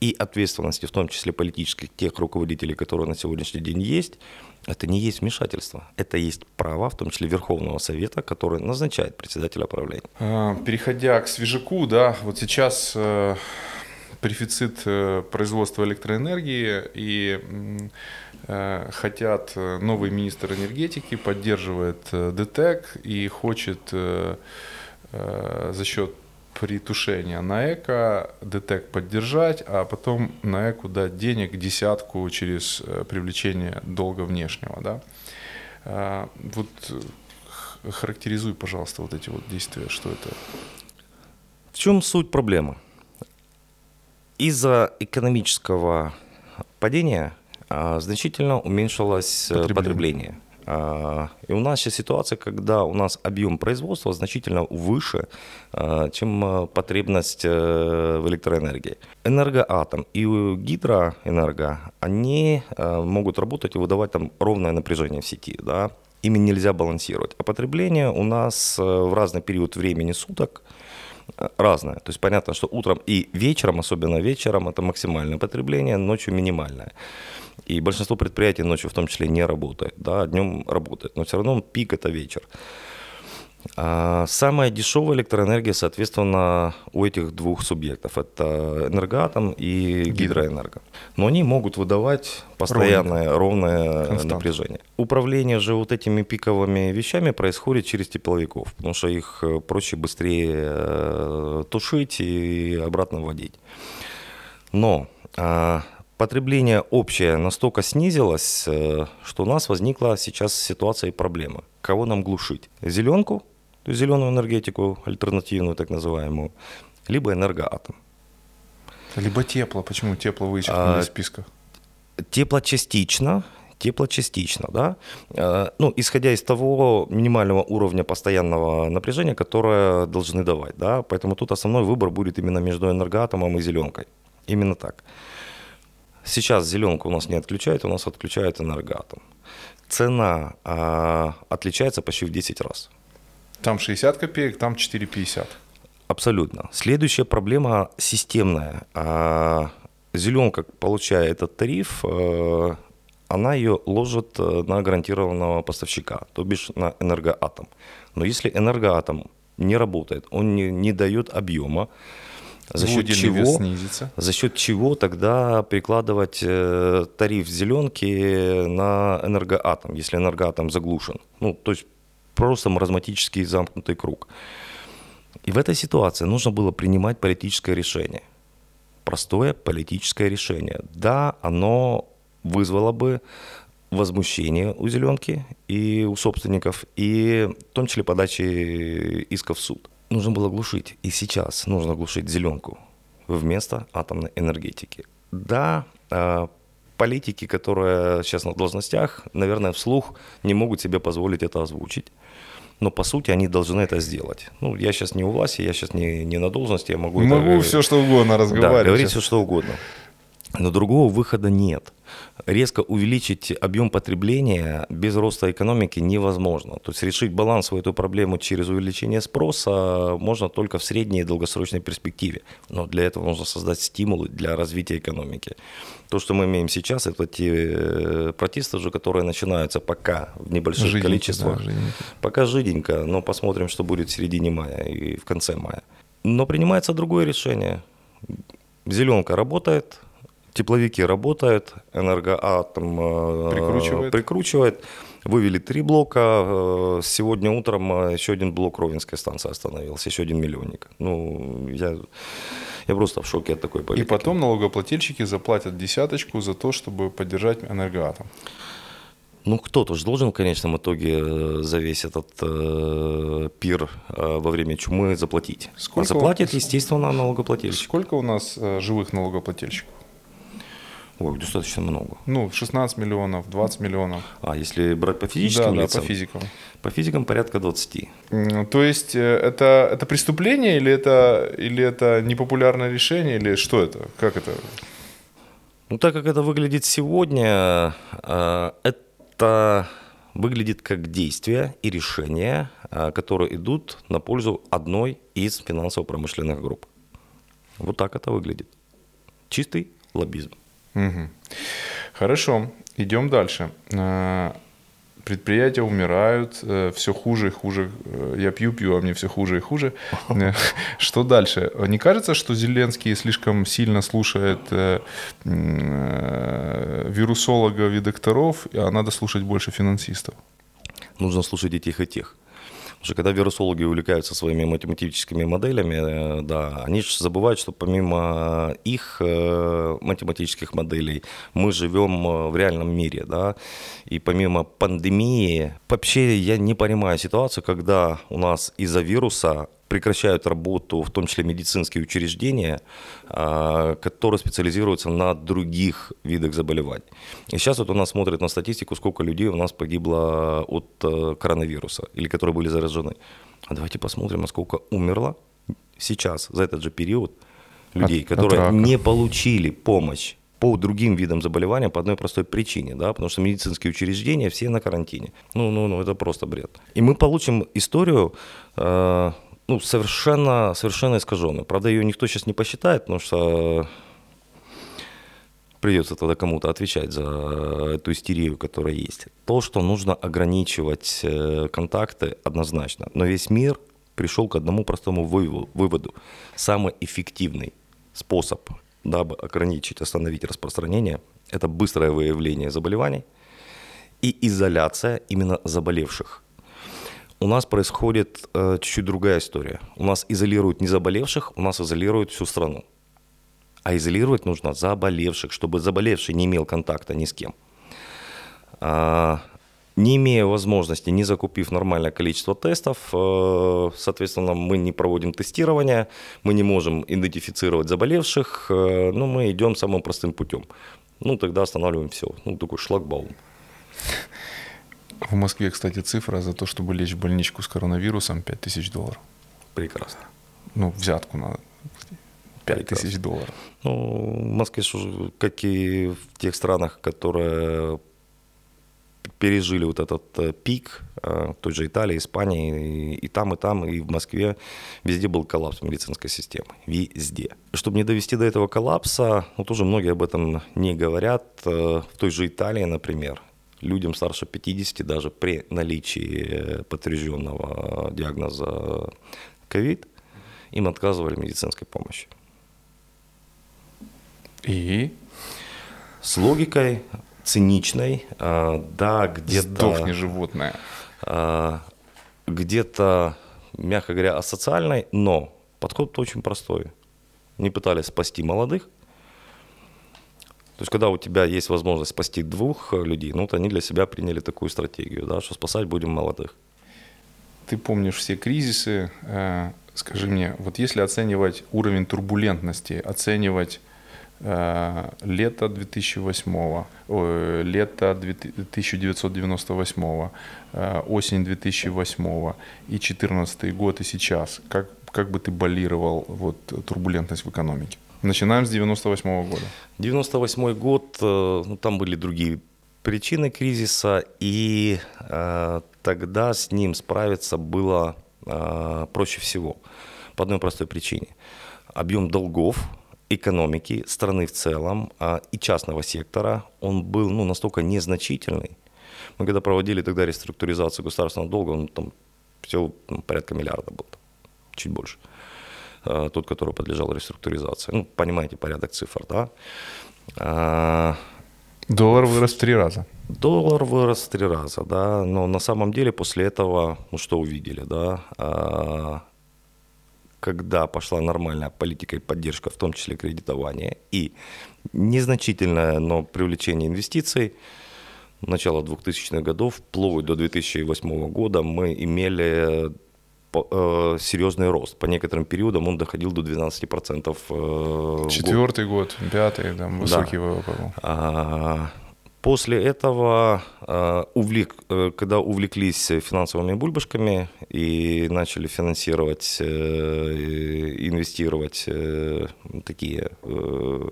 и ответственности, в том числе политических, тех руководителей, которые на сегодняшний день есть, это не есть вмешательство. Это есть право, в том числе Верховного Совета, который назначает председателя правления. А, переходя к свежаку, да, вот сейчас э, дефицит э, производства электроэнергии и э, хотят новый министр энергетики поддерживает ДТЭК и хочет за счет притушения на эко ДТЭК поддержать, а потом на эко дать денег десятку через привлечение долга внешнего. Да? А, вот характеризуй, пожалуйста, вот эти вот действия, что это. В чем суть проблемы? Из-за экономического падения а, значительно уменьшилось э, потребление. потребление. А, и у нас сейчас ситуация, когда у нас объем производства значительно выше, а, чем э, потребность э, в электроэнергии. Энергоатом и гидроэнерго, они могут работать и выдавать там ровное напряжение в сети. Да? Ими нельзя балансировать. А потребление у нас в разный период времени суток – разное. То есть понятно, что утром и вечером, особенно вечером, это максимальное потребление, ночью минимальное. И большинство предприятий ночью в том числе не работает, да, днем работает, но все равно пик это вечер. А самая дешевая электроэнергия, соответственно, у этих двух субъектов. Это энергоатом и гидроэнерго. Но они могут выдавать постоянное ровное Констант. напряжение. Управление же вот этими пиковыми вещами происходит через тепловиков, потому что их э, проще быстрее э, тушить и обратно вводить. Но а, потребление общее настолько снизилось, э, что у нас возникла сейчас ситуация и проблема. Кого нам глушить? Зеленку то есть зеленую энергетику, альтернативную так называемую, либо энергоатом. Либо тепло. Почему тепло вычеркнули а, из списка? Тепло частично, тепло частично, да. А, ну, исходя из того минимального уровня постоянного напряжения, которое должны давать, да. Поэтому тут основной выбор будет именно между энергоатомом и зеленкой. Именно так. Сейчас зеленку у нас не отключают, у нас отключают энергоатом. Цена а, отличается почти в 10 раз. Там 60 копеек, там 4,50. Абсолютно. Следующая проблема системная. А, Зеленка, получая этот тариф, э, она ее ложит э, на гарантированного поставщика, то бишь на энергоатом. Но если энергоатом не работает, он не, не дает объема, за счет чего. За счет чего тогда перекладывать э, тариф зеленки на энергоатом, если энергоатом заглушен? Ну, то есть просто маразматический замкнутый круг. И в этой ситуации нужно было принимать политическое решение. Простое политическое решение. Да, оно вызвало бы возмущение у зеленки и у собственников, и в том числе подачи исков в суд. Нужно было глушить, и сейчас нужно глушить зеленку вместо атомной энергетики. Да, а, политики, которые сейчас на должностях, наверное, вслух не могут себе позволить это озвучить но по сути они должны это сделать. Ну, я сейчас не у власти, я сейчас не, не на должности, я могу... Могу это, все что угодно разговаривать. Да, говорить все что угодно. Но другого выхода нет. Резко увеличить объем потребления без роста экономики невозможно. То есть решить балансовую эту проблему через увеличение спроса можно только в средней и долгосрочной перспективе. Но для этого нужно создать стимулы для развития экономики. То, что мы имеем сейчас, это те э, протесты уже, которые начинаются пока в небольших жиденько, количествах. Да, жиденько. Пока жиденько, но посмотрим, что будет в середине мая и в конце мая. Но принимается другое решение. Зеленка работает, тепловики работают, энергоатом э, прикручивает. прикручивает. Вывели три блока. Э, сегодня утром э, еще один блок Ровенской станции остановился, еще один миллионник. Ну, я, я просто в шоке от такой политики. И потом налогоплательщики заплатят десяточку за то, чтобы поддержать энергоатом. Ну, кто-то же должен в конечном итоге за весь этот э, пир э, во время чумы заплатить. Сколько а заплатит, естественно, налогоплательщик. Сколько у нас э, живых налогоплательщиков? Ой, достаточно много. Ну, 16 миллионов, 20 миллионов. А если брать по физическим да, лицам? Да, по физикам. По физикам порядка 20. То есть э, это, это преступление или это, или это непопулярное решение, или что это? Как это? Ну, так как это выглядит сегодня, э, это выглядит как действия и решения, э, которые идут на пользу одной из финансово-промышленных групп. Вот так это выглядит. Чистый лоббизм. Угу. Хорошо, идем дальше. А, предприятия умирают, э, все хуже и хуже. Э, я пью, пью, а мне все хуже и хуже. Э, (laughs) что дальше? Не кажется, что Зеленский слишком сильно слушает вирусологов и докторов, а надо слушать больше финансистов? Нужно слушать и тех, и тех. Потому что когда вирусологи увлекаются своими математическими моделями, э, да, они же забывают, что помимо их э, математических моделей мы живем э, в реальном мире, да, и помимо пандемии, вообще я не понимаю ситуацию, когда у нас из-за вируса прекращают работу, в том числе медицинские учреждения, а, которые специализируются на других видах заболеваний. И сейчас вот у нас смотрят на статистику, сколько людей у нас погибло от э, коронавируса или которые были заражены. А давайте посмотрим, сколько умерло сейчас, за этот же период, людей, от, которые от не получили помощь по другим видам заболевания по одной простой причине, да, потому что медицинские учреждения все на карантине. Ну, ну, ну, это просто бред. И мы получим историю э, ну, совершенно, совершенно искаженную. Правда, ее никто сейчас не посчитает, потому что придется тогда кому-то отвечать за эту истерию, которая есть. То, что нужно ограничивать э, контакты, однозначно. Но весь мир пришел к одному простому выводу. Самый эффективный способ, дабы ограничить, остановить распространение, это быстрое выявление заболеваний и изоляция именно заболевших у нас происходит э, чуть-чуть другая история. У нас изолируют не заболевших, у нас изолируют всю страну. А изолировать нужно заболевших, чтобы заболевший не имел контакта ни с кем. А, не имея возможности, не закупив нормальное количество тестов, э, соответственно, мы не проводим тестирование, мы не можем идентифицировать заболевших, э, но мы идем самым простым путем. Ну, тогда останавливаем все. Ну, такой шлагбаум. В Москве, кстати, цифра за то, чтобы лечь в больничку с коронавирусом 5000 долларов. Прекрасно. Ну, взятку надо. 5 тысяч долларов. Ну, в Москве, как и в тех странах, которые пережили вот этот э, пик, э, в той же Италии, Испании, и там, и там, и в Москве, везде был коллапс медицинской системы. Везде. Чтобы не довести до этого коллапса, ну, тоже многие об этом не говорят. Э, в той же Италии, например, людям старше 50 даже при наличии подтвержденного диагноза ковид им отказывали в медицинской помощи. И? С логикой циничной, а, да, где-то... Сдохни, животное. Где-то, мягко говоря, асоциальной, но подход очень простой. Не пытались спасти молодых, есть, когда у тебя есть возможность спасти двух э, людей, ну, вот они для себя приняли такую стратегию, да, что спасать будем молодых. Ты помнишь все кризисы. Э, скажи мне, вот если оценивать уровень турбулентности, оценивать э, лето 2008, э, лето 1998, э, осень 2008 и 2014 год и сейчас, как, как бы ты балировал вот, турбулентность в экономике? Начинаем с 98 -го года. 98 год, э, ну, там были другие причины кризиса, и э, тогда с ним справиться было э, проще всего. По одной простой причине. Объем долгов экономики, страны в целом э, и частного сектора, он был ну, настолько незначительный. Мы когда проводили тогда реструктуризацию государственного долга, он там всего ну, порядка миллиарда был, чуть больше. Э, тот, который подлежал реструктуризации. Ну, понимаете порядок цифр, да? А, доллар вырос в три раза. Доллар вырос в три раза, да, но на самом деле после этого, ну что увидели, да, а, когда пошла нормальная политика и поддержка, в том числе кредитование, и незначительное, но привлечение инвестиций, начала 2000-х годов, вплоть до 2008 года мы имели э, серьезный рост. По некоторым периодам он доходил до 12% э, год. Четвертый год, пятый, там высокий ВВП был. А, После этого, а, увлек, э, когда увлеклись финансовыми бульбашками и начали финансировать, э, инвестировать э, такие э,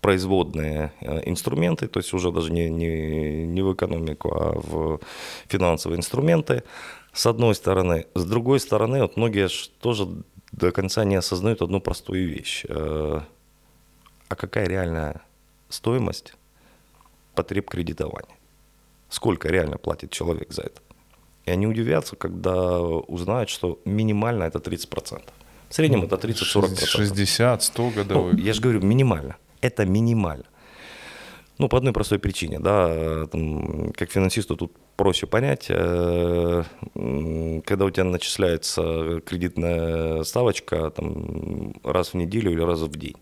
производные э, инструменты, то есть уже даже не, не, не в экономику, а в финансовые инструменты, с одной стороны. С другой стороны, вот многие тоже до конца не осознают одну простую вещь. Э, А какая реальная стоимость потреб кредитования? Сколько реально платит человек за это? И они удивятся, когда узнают, что минимально это 30%. В среднем это 30-40%. 60, 100 Ну, годовых. я же говорю, минимально. Это минимально. Ну, по одной простой причине, да, там, как финансисту тут проще понять, э, когда у тебя начисляется кредитная ставочка там, раз в неделю или раз в день.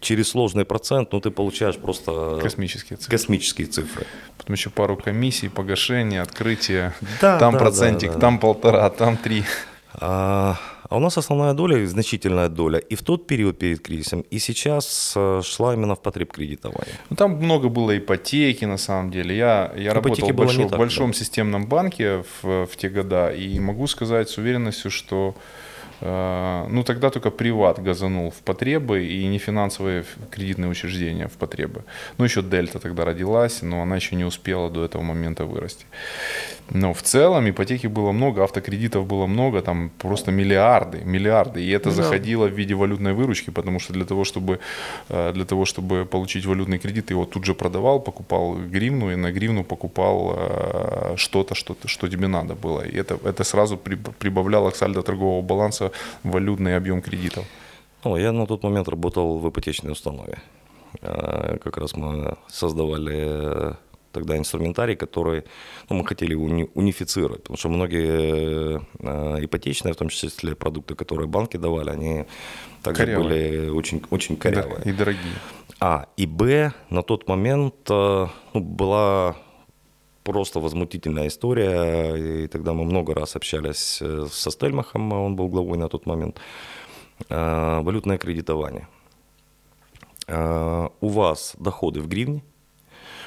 Через сложный процент, ну, ты получаешь просто Космические цифры. космические цифры. Потом еще пару комиссий, погашения, открытия. Да, там да, процентик, да, да, там полтора, там три. А, а у нас основная доля, значительная доля, и в тот период перед кризисом, и сейчас э, шла именно в потреб кредитования. Ну, там много было ипотеки, на самом деле. Я, я работал в не большом, так, большом да. системном банке в, в те года, и могу сказать с уверенностью, что э, ну, тогда только приват газанул в потребы и нефинансовые ф- кредитные учреждения в потребы. Ну, еще Дельта тогда родилась, но она еще не успела до этого момента вырасти. Но в целом ипотеки было много, автокредитов было много, там просто миллиарды, миллиарды. И это Ну да. заходило в виде валютной выручки, потому что для того, чтобы, э, для того, чтобы получить валютный кредит, ты его тут же продавал, покупал гривну, и на гривну покупал э, что-то, что, что тебе надо было. И это, это сразу при- прибавляло к сальдо торгового баланса валютный объем кредитов. Ну, я на тот момент работал в ипотечной установе. А, Как раз мы создавали э, тогда инструментарий, который ну, мы хотели уни- унифицировать, потому что многие э, ипотечные, в том числе продукты, которые банки давали, они также Корявые. были очень, очень корявые. И дорогие. А. И Б, на тот момент э, ну, была просто возмутительная история, и тогда мы много раз общались э, со Стельмахом, он был главой на тот момент, валютное кредитование. У вас доходы в гривне,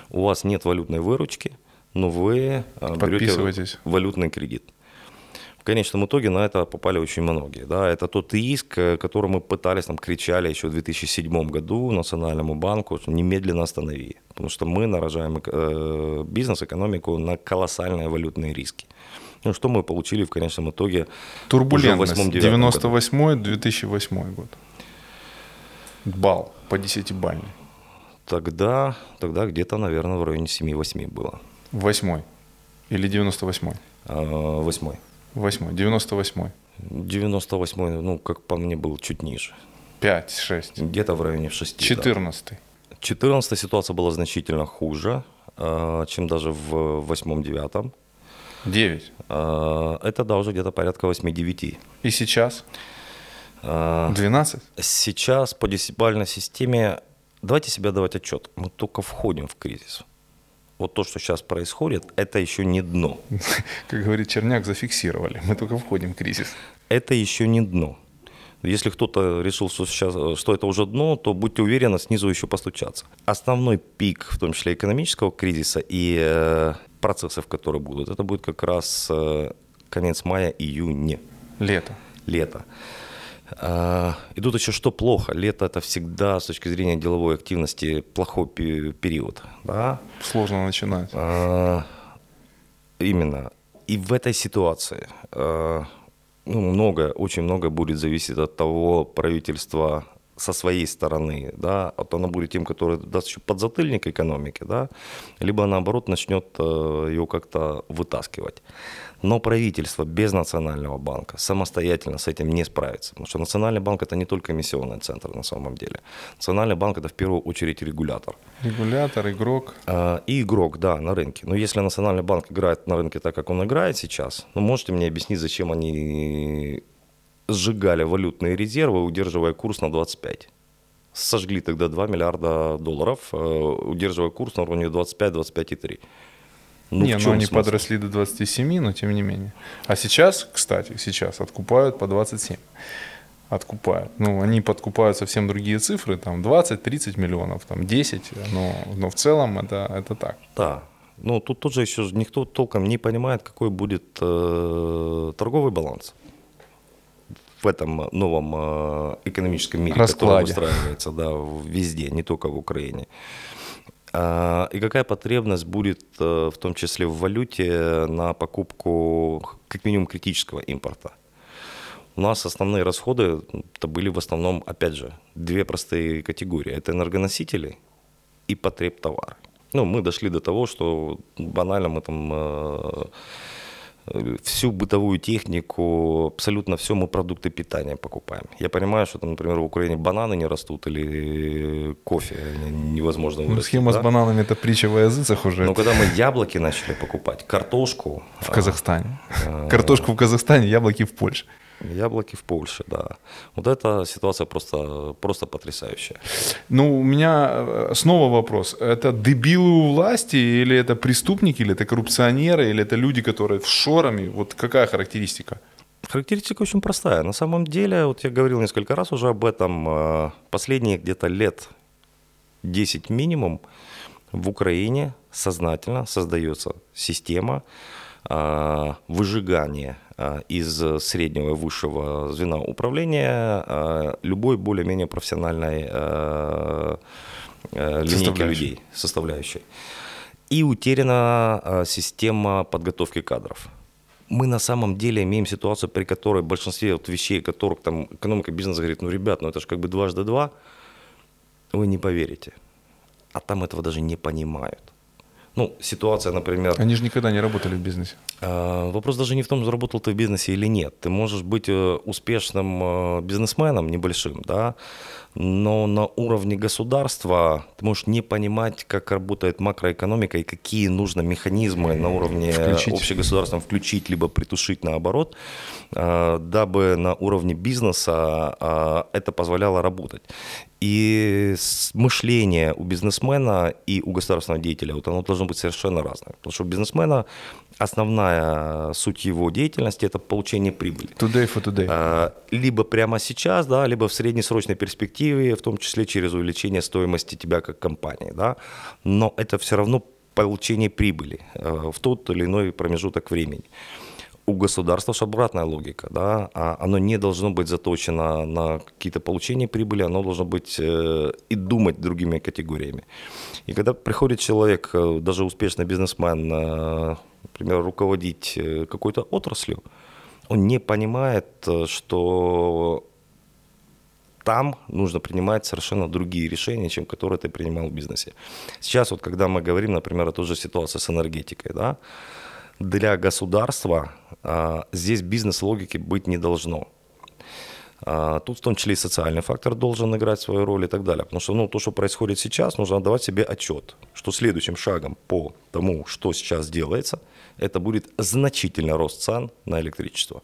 у вас нет валютной выручки, но вы э, берете валютный кредит. В конечном итоге на это попали очень многие. Да? Это тот риск, э, который мы пытались, там, кричали еще в 2007 году Национальному банку, немедленно останови. Потому что мы наражаем э, бизнес, экономику на колоссальные валютные риски. Ну, что мы получили в конечном итоге Турбулентность. уже в 8-9 году. 98-2008 год. Бал по 10-бальный. Тогда, тогда где-то, наверное, в районе 7-8 было. Восьмой. Или 98-й? А, Восьмой. Восьмой. 98-й. 98 ну, как по мне, был чуть ниже. 5, 6. Где-то в районе 6. 14 14 ситуация была значительно хуже, э, чем даже в 8-9. 9. Э, Это, да, уже где-то порядка 8-9. И сейчас? Э, 12? Сейчас по десятибалльной системе, давайте себе давать отчет, мы только входим в кризис. Вот то, что сейчас происходит, это еще не дно. (laughs) Как говорит Черняк, зафиксировали. Мы только входим в кризис. Это еще не дно. Если кто-то решил, что, сейчас, что это уже дно, то будьте уверены, снизу еще постучаться. Основной пик, в том числе экономического кризиса и э, процессов, которые будут, это будет как раз э, конец мая, июня, Лето. лето. А, и тут еще что плохо. Лето это всегда с точки зрения деловой активности плохой пе- период. Да? Сложно начинать. А, Именно. И в этой ситуации а, ну, много, очень много будет зависеть от того правительства со своей стороны, да, вот оно будет тем, который даст еще подзатыльник экономике, да, либо наоборот начнет э, ее как-то вытаскивать. Но правительство без Национального банка самостоятельно с этим не справится, потому что Национальный банк это не только эмиссионный центр на самом деле. Национальный банк это в первую очередь регулятор. Регулятор, игрок. А, И игрок, да, на рынке. Но если Национальный банк играет на рынке так, как он играет сейчас, ну, можете мне объяснить, зачем они сжигали валютные резервы, удерживая курс на 25? Сожгли тогда 2 миллиарда долларов, э, удерживая курс на уровне 25-25,3. Ну, не, ну они смысл? подросли до 27, но тем не менее. А сейчас, кстати, сейчас откупают по 27. Откупают. Ну, они подкупают совсем другие цифры, там 20-30 миллионов, там 10, но, но в целом это, это так. Да. Ну, тут тоже еще никто толком не понимает, какой будет э, торговый баланс в этом новом э, экономическом мире, который Раскладе. устраивается да, везде, не только в Украине. А, И какая потребность будет, э, в том числе в валюте, на покупку как минимум критического импорта? У нас основные расходы это были в основном, опять же, две простые категории. Это энергоносители и потребтовары. Ну, мы дошли до того, что банально мы там э, э, всю бытовую технику, абсолютно все мы продукты питания покупаем. Я понимаю, что там, например, в Украине бананы не растут или кофе невозможно Ну, вырастить. схема да? с бананами это притча во языцах уже Но когда мы яблоки начали покупать, картошку, в Казахстане. а, Картошку в Казахстане, яблоки в Польше. Яблоки в Польше, да. Вот эта ситуация просто, просто потрясающая. Ну, у меня э, снова вопрос. Это дебилы у власти, или это преступники, или это коррупционеры, или это люди, которые в шорами? Вот какая характеристика? Характеристика очень простая. На самом деле, вот я говорил несколько раз уже об этом, э, последние где-то лет 10 минимум в Украине сознательно создается система э, выжигания э, из среднего и высшего звена управления э, любой более-менее профессиональной линейки людей, составляющей. И утеряна система подготовки кадров. Мы на самом деле имеем ситуацию, при которой в большинстве вот вещей, которых там экономика бизнеса говорит, ну, ребят, ну это же как бы дважды два, вы не поверите. А там этого даже не понимают. Ну, ситуация, например, Они же никогда не работали в бизнесе. А, Вопрос даже не в том, заработал ты в бизнесе или нет. Ты можешь быть э, успешным э, бизнесменом небольшим, да, но на уровне государства ты можешь не понимать, как работает макроэкономика и какие нужно механизмы на уровне Включить. общегосударственном включить, либо притушить наоборот, э, дабы на уровне бизнеса э, это позволяло работать. И мышление у бизнесмена и у государственного деятеля, вот оно должно быть совершенно разное. Потому что у бизнесмена основная суть его деятельности – это получение прибыли. Today for today. А, Либо прямо сейчас, да, либо в среднесрочной перспективе, в том числе через увеличение стоимости тебя как компании. Да. Но это все равно получение прибыли э, в тот или иной промежуток времени. У государства же обратная логика, да, а оно не должно быть заточено на какие-то получения прибыли, оно должно быть э, и думать другими категориями. И когда приходит человек, э, даже успешный бизнесмен, э, например, руководить э, какой-то отраслью, он не понимает, э, что там нужно принимать совершенно другие решения, чем которые ты принимал в бизнесе. Сейчас вот, когда мы говорим, например, о той же ситуации с энергетикой, да, для государства а, здесь бизнес-логики быть не должно. А, Тут в том числе и социальный фактор должен играть свою роль и так далее. Потому что ну, то, что происходит сейчас, нужно отдавать себе отчет, что следующим шагом по тому, что сейчас делается, это будет значительный рост цен на электричество.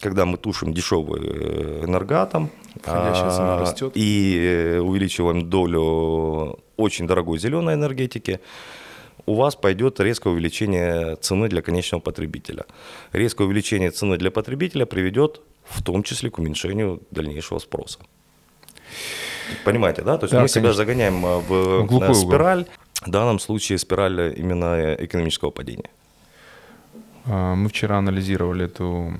Когда мы тушим дешевый э, энергоатом а, растет. и э, увеличиваем долю очень дорогой зеленой энергетики, у вас пойдет резкое увеличение цены для конечного потребителя. Резкое увеличение цены для потребителя приведет в том числе к уменьшению дальнейшего спроса. Понимаете, да? То есть Да, мы себя конечно. загоняем э, в В э, угол. спираль, в данном случае спираль именно экономического падения. А, Мы вчера анализировали эту,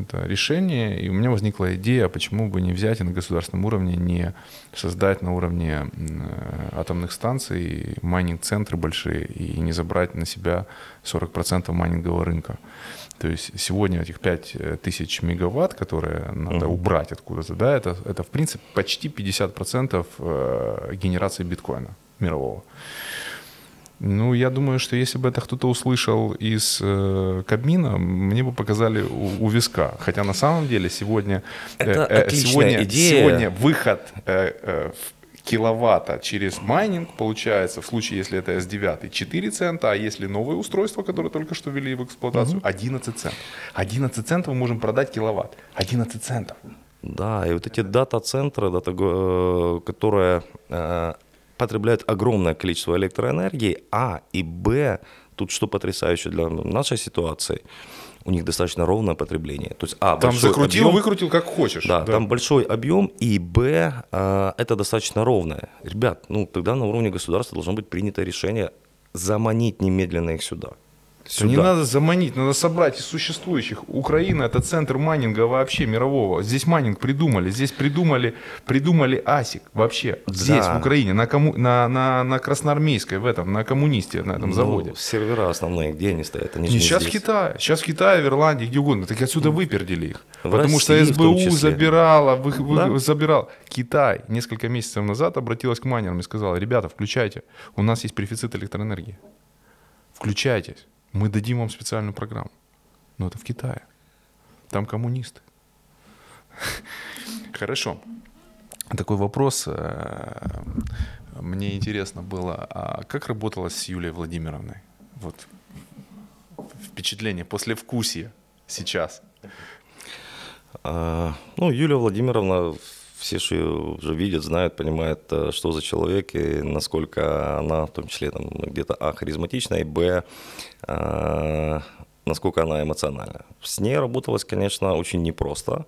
это решение, и у меня возникла идея, почему бы не взять и на государственном уровне не создать на уровне э, атомных станций майнинг-центры большие и не забрать на себя 40% майнингового рынка. То есть сегодня этих 5 тысяч мегаватт, которые надо Мгм. убрать откуда-то, да, это, это в принципе почти 50% э, генерации биткоина мирового. Ну, я думаю, что если бы это кто-то услышал из э, Кабмина, мне бы показали у, у виска. Хотя на самом деле сегодня, э, Это э, сегодня, идея. сегодня выход э, э, в киловатта через майнинг получается в случае, если это S9, 4 цента, а если новое устройство, которое только что ввели в эксплуатацию, 11 центов. 11 центов мы можем продать киловатт. 11 центов. Да, и вот эти дата-центры, дата, э, которые э, потребляют огромное количество электроэнергии, а и б, тут что потрясающе для нашей ситуации, у них достаточно ровное потребление. То есть, а, Там закрутил, объем, выкрутил, как хочешь. да, там большой объем, и Б, а, это достаточно ровное. Ребят, ну тогда на уровне государства должно быть принято решение заманить немедленно их сюда. Всё, Не надо заманить, надо собрать из существующих. Украина это центр майнинга вообще мирового. Здесь майнинг придумали, здесь придумали, придумали ASIC вообще. Здесь, Да. в Украине, на, кому, на, на, на Красноармейской, в этом, на коммунисте, на этом Ну, заводе. сервера основные, где они стоят? Они Не, не сейчас в здесь. Китае, сейчас в Китае, в Ирландии, где угодно. Так отсюда выпердили их. В потому что России в том СБУ забирала, вы, вы- Да. забирал. Китай несколько месяцев назад обратилась к майнерам и сказала, ребята, включайте, у нас есть профицит электроэнергии. Включайтесь, мы дадим вам специальную программу. Но это в Китае. Там коммунисты. (laughs) Хорошо. Такой вопрос. э, Мне интересно было, а как работалось с Юлией Владимировной? Вот впечатление, послевкусие сейчас. А, Ну, Юлия Владимировна, все же уже видят, знают, понимают, э, что за человек и насколько она, в том числе, там, где-то, а, харизматична, и, б, а, насколько она эмоциональна. С ней работалось, конечно, очень непросто.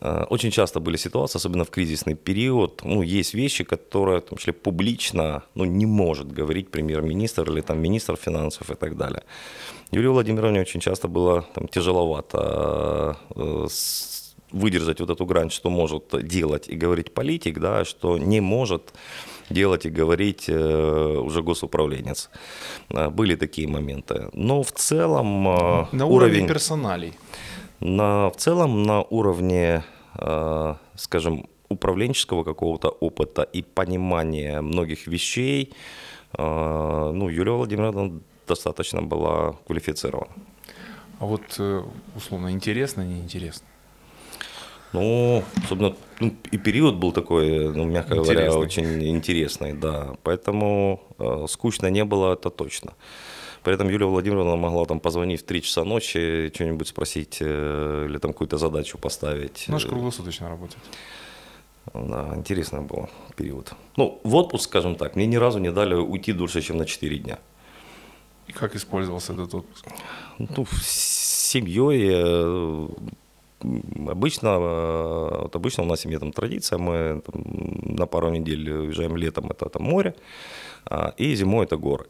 А, Очень часто были ситуации, особенно в кризисный период, ну, есть вещи, которые, в том числе, публично, ну, не может говорить премьер-министр или там министр финансов и так далее. Юлии Владимировне очень часто было там, тяжеловато э, с- выдержать вот эту грань, что может делать и говорить политик, да, что не может делать и говорить э, уже госуправленец. А, Были такие моменты. Но в целом э, На уровне персоналей. на, в целом на уровне, э, скажем, управленческого какого-то опыта и понимания многих вещей, э, ну, Юлия Владимировна достаточно была квалифицирована. А вот, э, условно, интересно, неинтересно? Ну, особенно ну, и период был такой, ну, мягко говоря, Интересный. очень интересный, да. Поэтому э, скучно не было, это точно. При этом Юлия Владимировна могла там позвонить в 3 часа ночи, что-нибудь спросить э, или там какую-то задачу поставить. Наш круглосуточно работает. Да, интересный был период. Ну, в отпуск, скажем так, мне ни разу не дали уйти дольше, чем на 4 дня. И как использовался этот отпуск? Ну, с семьей э, обычно, э, вот обычно у нас в семье там традиция, мы там на пару недель уезжаем летом, это там море, а, и зимой это горы.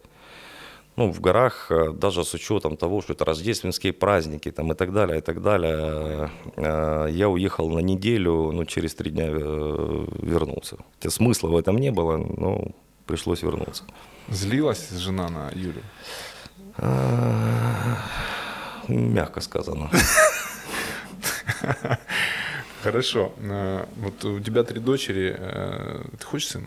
Ну, в горах, э, даже с учетом того, что это рождественские праздники там, и так далее, и так далее, э, я уехал на неделю, но через три дня вернулся. Хотя смысла в этом не было, но пришлось вернуться. Злилась жена на Юлю? Мягко сказано. (laughs) (laughs) Хорошо. Э, Вот у тебя три дочери. э, Ты хочешь сына?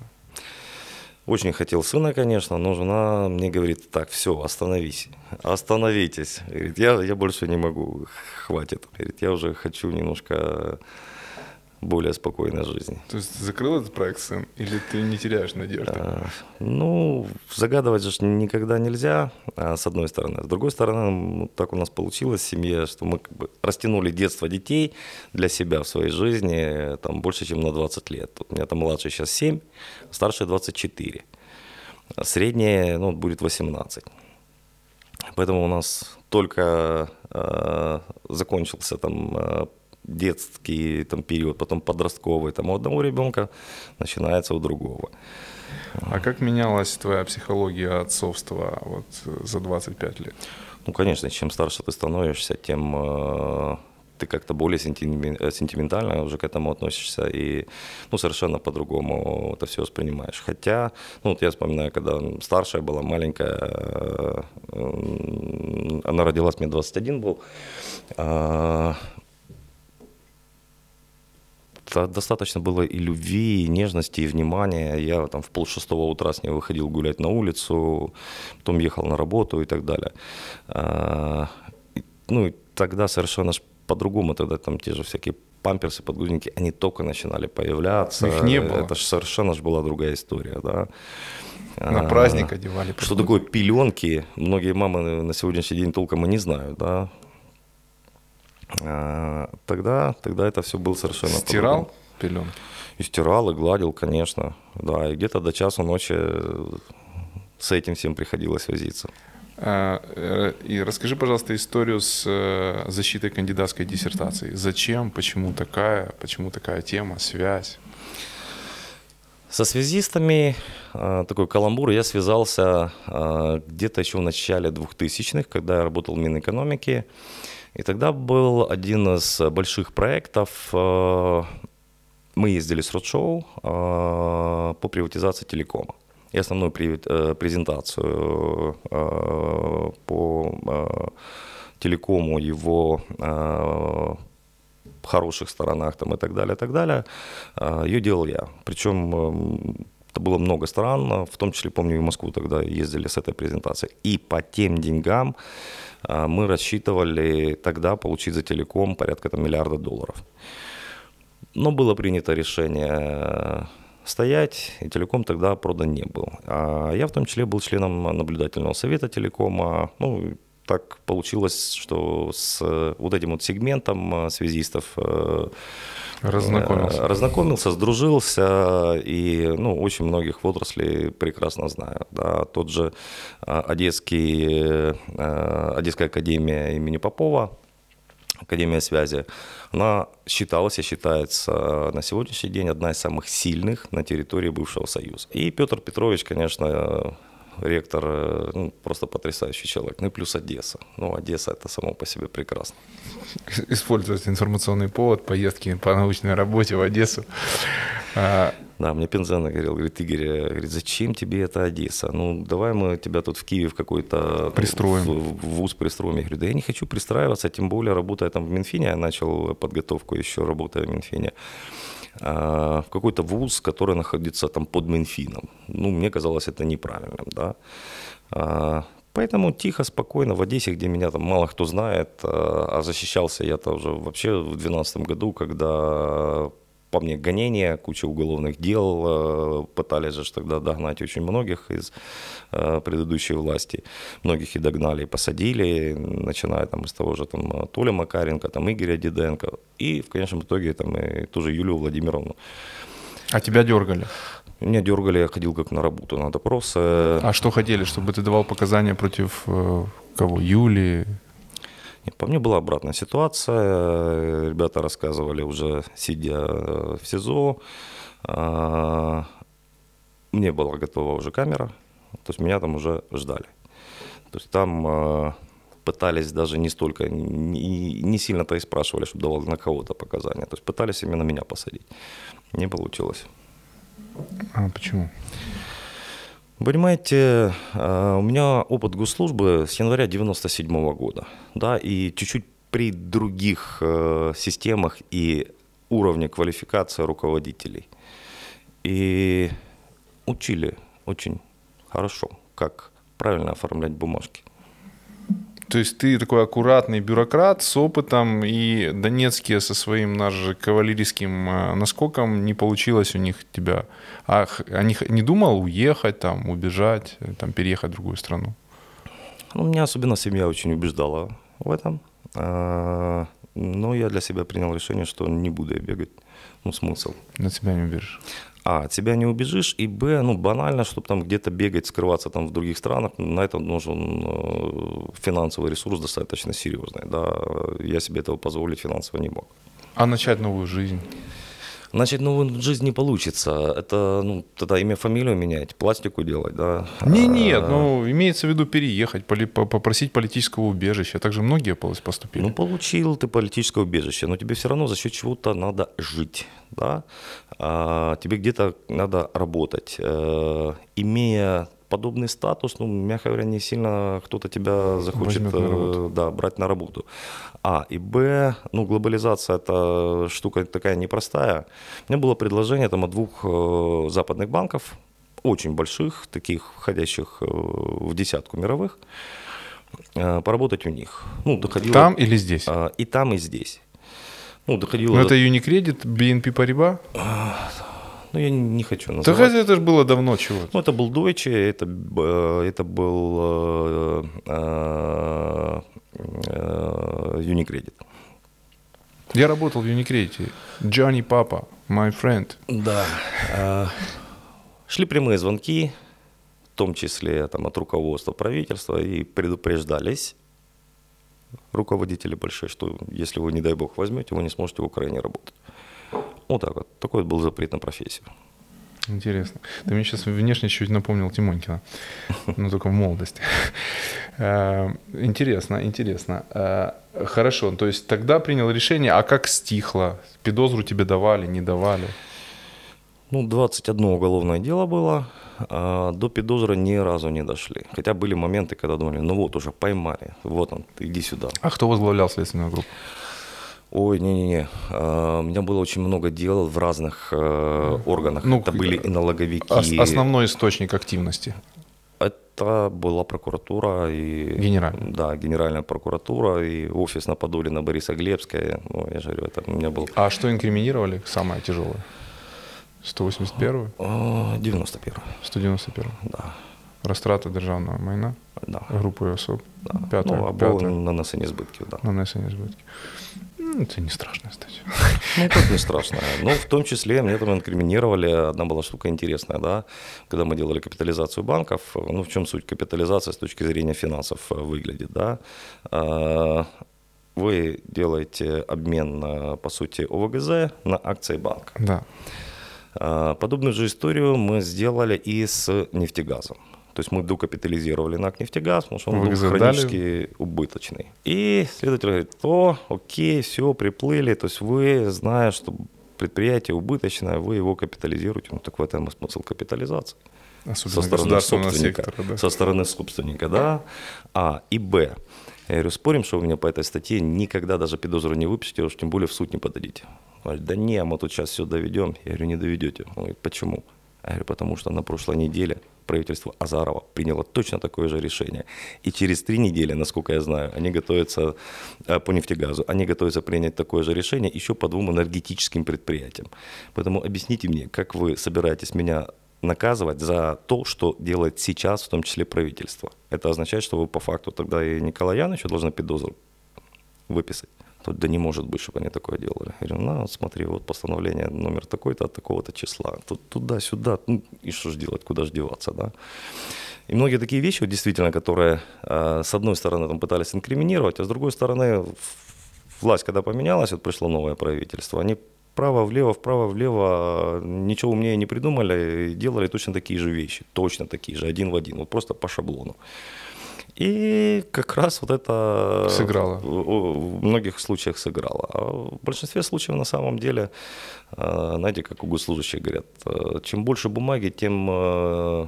Очень хотел сына, конечно, но жена мне говорит, так, все, остановись, остановитесь. Говорит, я, я больше не могу, хватит. Говорит, я уже хочу немножко более спокойной жизни. То есть закрыл этот проект сын? Или ты не теряешь надежды? А, Ну, загадывать же никогда нельзя, а, с одной стороны. С другой стороны, так у нас получилось в семье, что мы как бы растянули детство детей для себя в своей жизни там, больше, чем на 20 лет. У меня там младший сейчас 7, старший 24. А Средний ну, будет 18. Поэтому у нас только э, закончился там детский там, период, потом подростковый. Там у одного ребенка начинается у другого. А как менялась твоя психология отцовства вот э, за 25 лет? Ну, конечно, чем старше ты становишься, тем э, ты как-то более э, сентиментально уже к этому относишься и ну, совершенно по-другому это все воспринимаешь. Хотя, ну, вот я вспоминаю, когда старшая была маленькая, э, м, она родилась, мне 21 был, та- достаточно было и любви, и нежности, и внимания. Я там в полшестого утра с ней выходил гулять на улицу, потом ехал на работу и так далее. А, Ну тогда совершенно по-другому, тогда там те же всякие памперсы, подгузники, они только начинали появляться. Их не было. Это ж совершенно ж была другая история, да. На А, праздник одевали. Что такое пеленки, многие мамы на сегодняшний день толком и не знают, да. А, Тогда, тогда это все было совершенно Стирал? по-другому. пеленки? И стирал, и гладил, конечно. Да, и где-то до часу ночи с этим всем приходилось возиться. А, э, и расскажи, пожалуйста, историю с э, защитой кандидатской диссертации. Зачем, почему такая, почему такая тема, связь? Со связистами э, такой каламбур я связался где-то еще в начале 2000-х, когда я работал в Минэкономике. И тогда был один из больших проектов. Мы ездили с родшоу по приватизации телекома и основную э, презентацию э, по э, телекому, его хороших сторонах там, и так далее, и так далее, ее делал я. Причем это было много стран, в том числе, помню, и в Москву тогда ездили с этой презентацией. И по тем деньгам мы рассчитывали тогда получить за телеком порядка там, миллиарда долларов. Но было принято решение стоять, и телеком тогда продан не был. А я в том числе был членом наблюдательного совета телекома. Ну, так получилось, что с вот этим вот сегментом э, связистов э, разнакомился, разнакомился сдружился, и ну, очень многих в отрасли прекрасно знаю. Да, тот же э, Одесский, Одесская академия имени Попова, Академия связи, она считалась и считается на сегодняшний день одна из самых сильных на территории бывшего Союза. И Петр Петрович, конечно, ректор, ну, просто потрясающий человек. Ну и плюс Одесса. Ну, Одесса это само по себе прекрасно. (laughs) Использовать информационный повод, поездки по научной работе в Одессу. А, да, мне Пензена говорил, говорит, Игорь, э, говорит, зачем тебе эта Одесса? Ну, давай мы тебя тут в Киеве в какой-то... Пристроим. В, в вуз пристроим. Я говорю, да я не хочу пристраиваться, тем более работая там в Минфине, я начал подготовку еще работая в Минфине, в какой-то вуз, который находится там под Минфином. Ну, мне казалось это неправильным, да. А, поэтому тихо, спокойно в Одессе, где меня там мало кто знает, а, а защищался я-то уже вообще в 2012 году, когда по мне гонения, куча уголовных дел, э, пытались же тогда догнать очень многих из э, предыдущей власти. Многих и догнали, и посадили, начиная там из того же там Толя Макаренко, там Игоря Диденко, и в конечном итоге там и ту же Юлию Владимировну. А тебя дергали? Меня дергали, я ходил как на работу, на допросы. А что хотели, чтобы ты давал показания против э, кого? Юлии? По мне была обратная ситуация. Ребята рассказывали уже, сидя в СИЗО. А, мне была готова уже камера, то есть меня там уже ждали. То есть там а, пытались даже не столько, не, не сильно-то и спрашивали, чтобы давал на кого-то показания. То есть пытались именно меня посадить. Не получилось. А почему? Понимаете, э, у меня опыт госслужбы с января 97 -го года, да, и чуть-чуть при других э, системах и уровне квалификации руководителей. И учили очень хорошо, как правильно оформлять бумажки. То есть ты такой аккуратный бюрократ с опытом, и донецкие со своим наш кавалерийским э, наскоком не получилось у них тебя. А они не думал уехать, там, убежать, э, там, переехать в другую страну? Ну, меня особенно семья очень убеждала в этом. А, но я для себя принял решение, что не буду я бегать. Ну, смысл. На себя не убежишь. А, от себя не убежишь, и Б, ну, банально, чтобы там где-то бегать, скрываться там в других странах, на это нужен э, финансовый ресурс достаточно серьезный, да, я себе этого позволить финансово не мог. А начать новую жизнь? Начать новую жизнь не получится. Это, ну, тогда имя, фамилию менять, пластику делать, да. Не, нет, а, ну, имеется в виду переехать, попросить политического убежища. Так же многие поступили. Ну, получил ты политическое убежище, но тебе все равно за счет чего-то надо жить, да. А, тебе где-то надо работать. А, имея подобный статус, ну, мягко говоря, не сильно кто-то тебя захочет э, да, брать на работу. А. И Б, ну, глобализация это штука такая непростая. У меня было предложение там от двух э, западных банков, очень больших, таких входящих э, в десятку мировых, поработать у них. Ну, доходило, там или здесь? Э, и там, и здесь. Ну, доходило... Но это Unicredit, BNP Paribas? Ну, я не хочу называть. Так это же было давно чего Ну, это был Deutsche, это, э, это был э, э, э, Unicredit. Я работал в Unicredit. Джонни Папа. My friend. Да. А, Шли прямые звонки, в том числе там, от руководства правительства, и предупреждались руководители большие, что если вы, не дай бог, возьмете, вы не сможете в Украине работать. Вот так вот. Такой вот был запрет на профессию. Интересно. Ты мне сейчас внешне чуть напомнил Тимонькина, но только в молодости. (laughs) Э, Интересно, интересно. Э, Хорошо, то есть тогда принял решение, а как стихло? Педозру тебе давали, не давали? Ну, 21 уголовное дело было, а до Педозра ни разу не дошли. Хотя были моменты, когда думали, ну вот уже поймали, вот он, иди сюда. А кто возглавлял следственную группу? Ой, не-не-не, А, у меня было очень много дел в разных э, органах. Ну, Это были и налоговики. Ос- Основной источник активности. Это была прокуратура и... Генеральная. Да, генеральная прокуратура и офис на Подоле на Борисоглебской. Ну, я же говорю, это у меня был А что инкриминировали самое тяжелое? 181 а, 91 191 да. Розтрата державного майна да. групою особ. да. П'яте, ну, або п'яте. нанесені збитків, да. Нанесення збитків. Ну, Це не страшно, кстати. (laughs) Ну, как не страшно. Ну, в том числе мне там инкриминировали, одна была штука интересная, да, когда мы делали капитализацию банков, ну, в чем суть капитализации с точки зрения финансов выглядит, да, А, вы делаете обмен, э, по сути, ОВГЗ на акции банка. Да. А, Подобную же историю мы сделали и с нефтегазом. То есть мы докапитализировали НАК «Нефтегаз», потому что он был ВГЗ дали? хронически убыточный. И следователь говорит, о, окей, все, приплыли. То есть вы, зная, что предприятие убыточное, вы его капитализируете. Ну так в этом и смысл капитализации. Особенно Со стороны собственника. сектора. Да. Со стороны собственника, да. А. И Б. Я говорю, спорим, что вы мне по этой статье никогда даже педозру не выпишете, уж тем более в суд не подадите. Он говорит, да не, мы тут сейчас все доведем. Я говорю, не доведете. Он говорит, почему? Я говорю, потому что на прошлой неделе правительство Азарова приняло точно такое же решение. И через три недели, насколько я знаю, они готовятся э, по нефтегазу, они готовятся принять такое же решение еще по двум энергетическим предприятиям. Поэтому объясните мне, как вы собираетесь меня наказывать за то, что делает сейчас, в том числе правительство. Это означает, что вы по факту тогда и Николая Яновича должны педозру выписать. Тут, да не может быть, чтобы они такое делали. Я говорю, на, вот смотри, вот постановление номер такой-то от такого-то числа. Тут туда-сюда, ну, и что же делать, куда же деваться, да? И многие такие вещи, вот, действительно, которые э, с одной стороны там пытались инкриминировать, а с другой стороны власть, когда поменялась, вот пришло новое правительство, они вправо-влево, вправо-влево э, ничего умнее не придумали делали точно такие же вещи, точно такие же, один в один, вот просто по шаблону. И как раз вот это Сыграло. в многих случаях сыграло. А в большинстве случаев на самом деле, э, знаете, как у госслужащих говорят, э, чем больше бумаги, тем, э,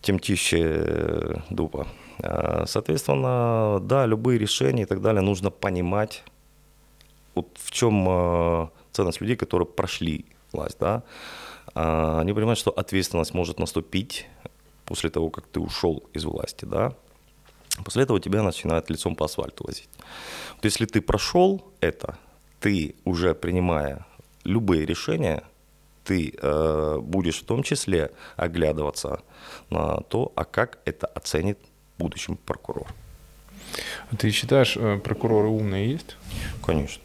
тем тише дупа. А, Соответственно, да, любые решения и так далее нужно понимать, вот в чем ценность людей, которые прошли власть, да, А, они понимают, что ответственность может наступить после того, как ты ушел из власти, да, после этого тебя начинают лицом по асфальту возить. Вот если ты прошел это, ты уже принимая любые решения, ты э, будешь в том числе оглядываться на то, а как это оценит в будущем прокурор. Ты считаешь, э, прокуроры умные есть? Конечно.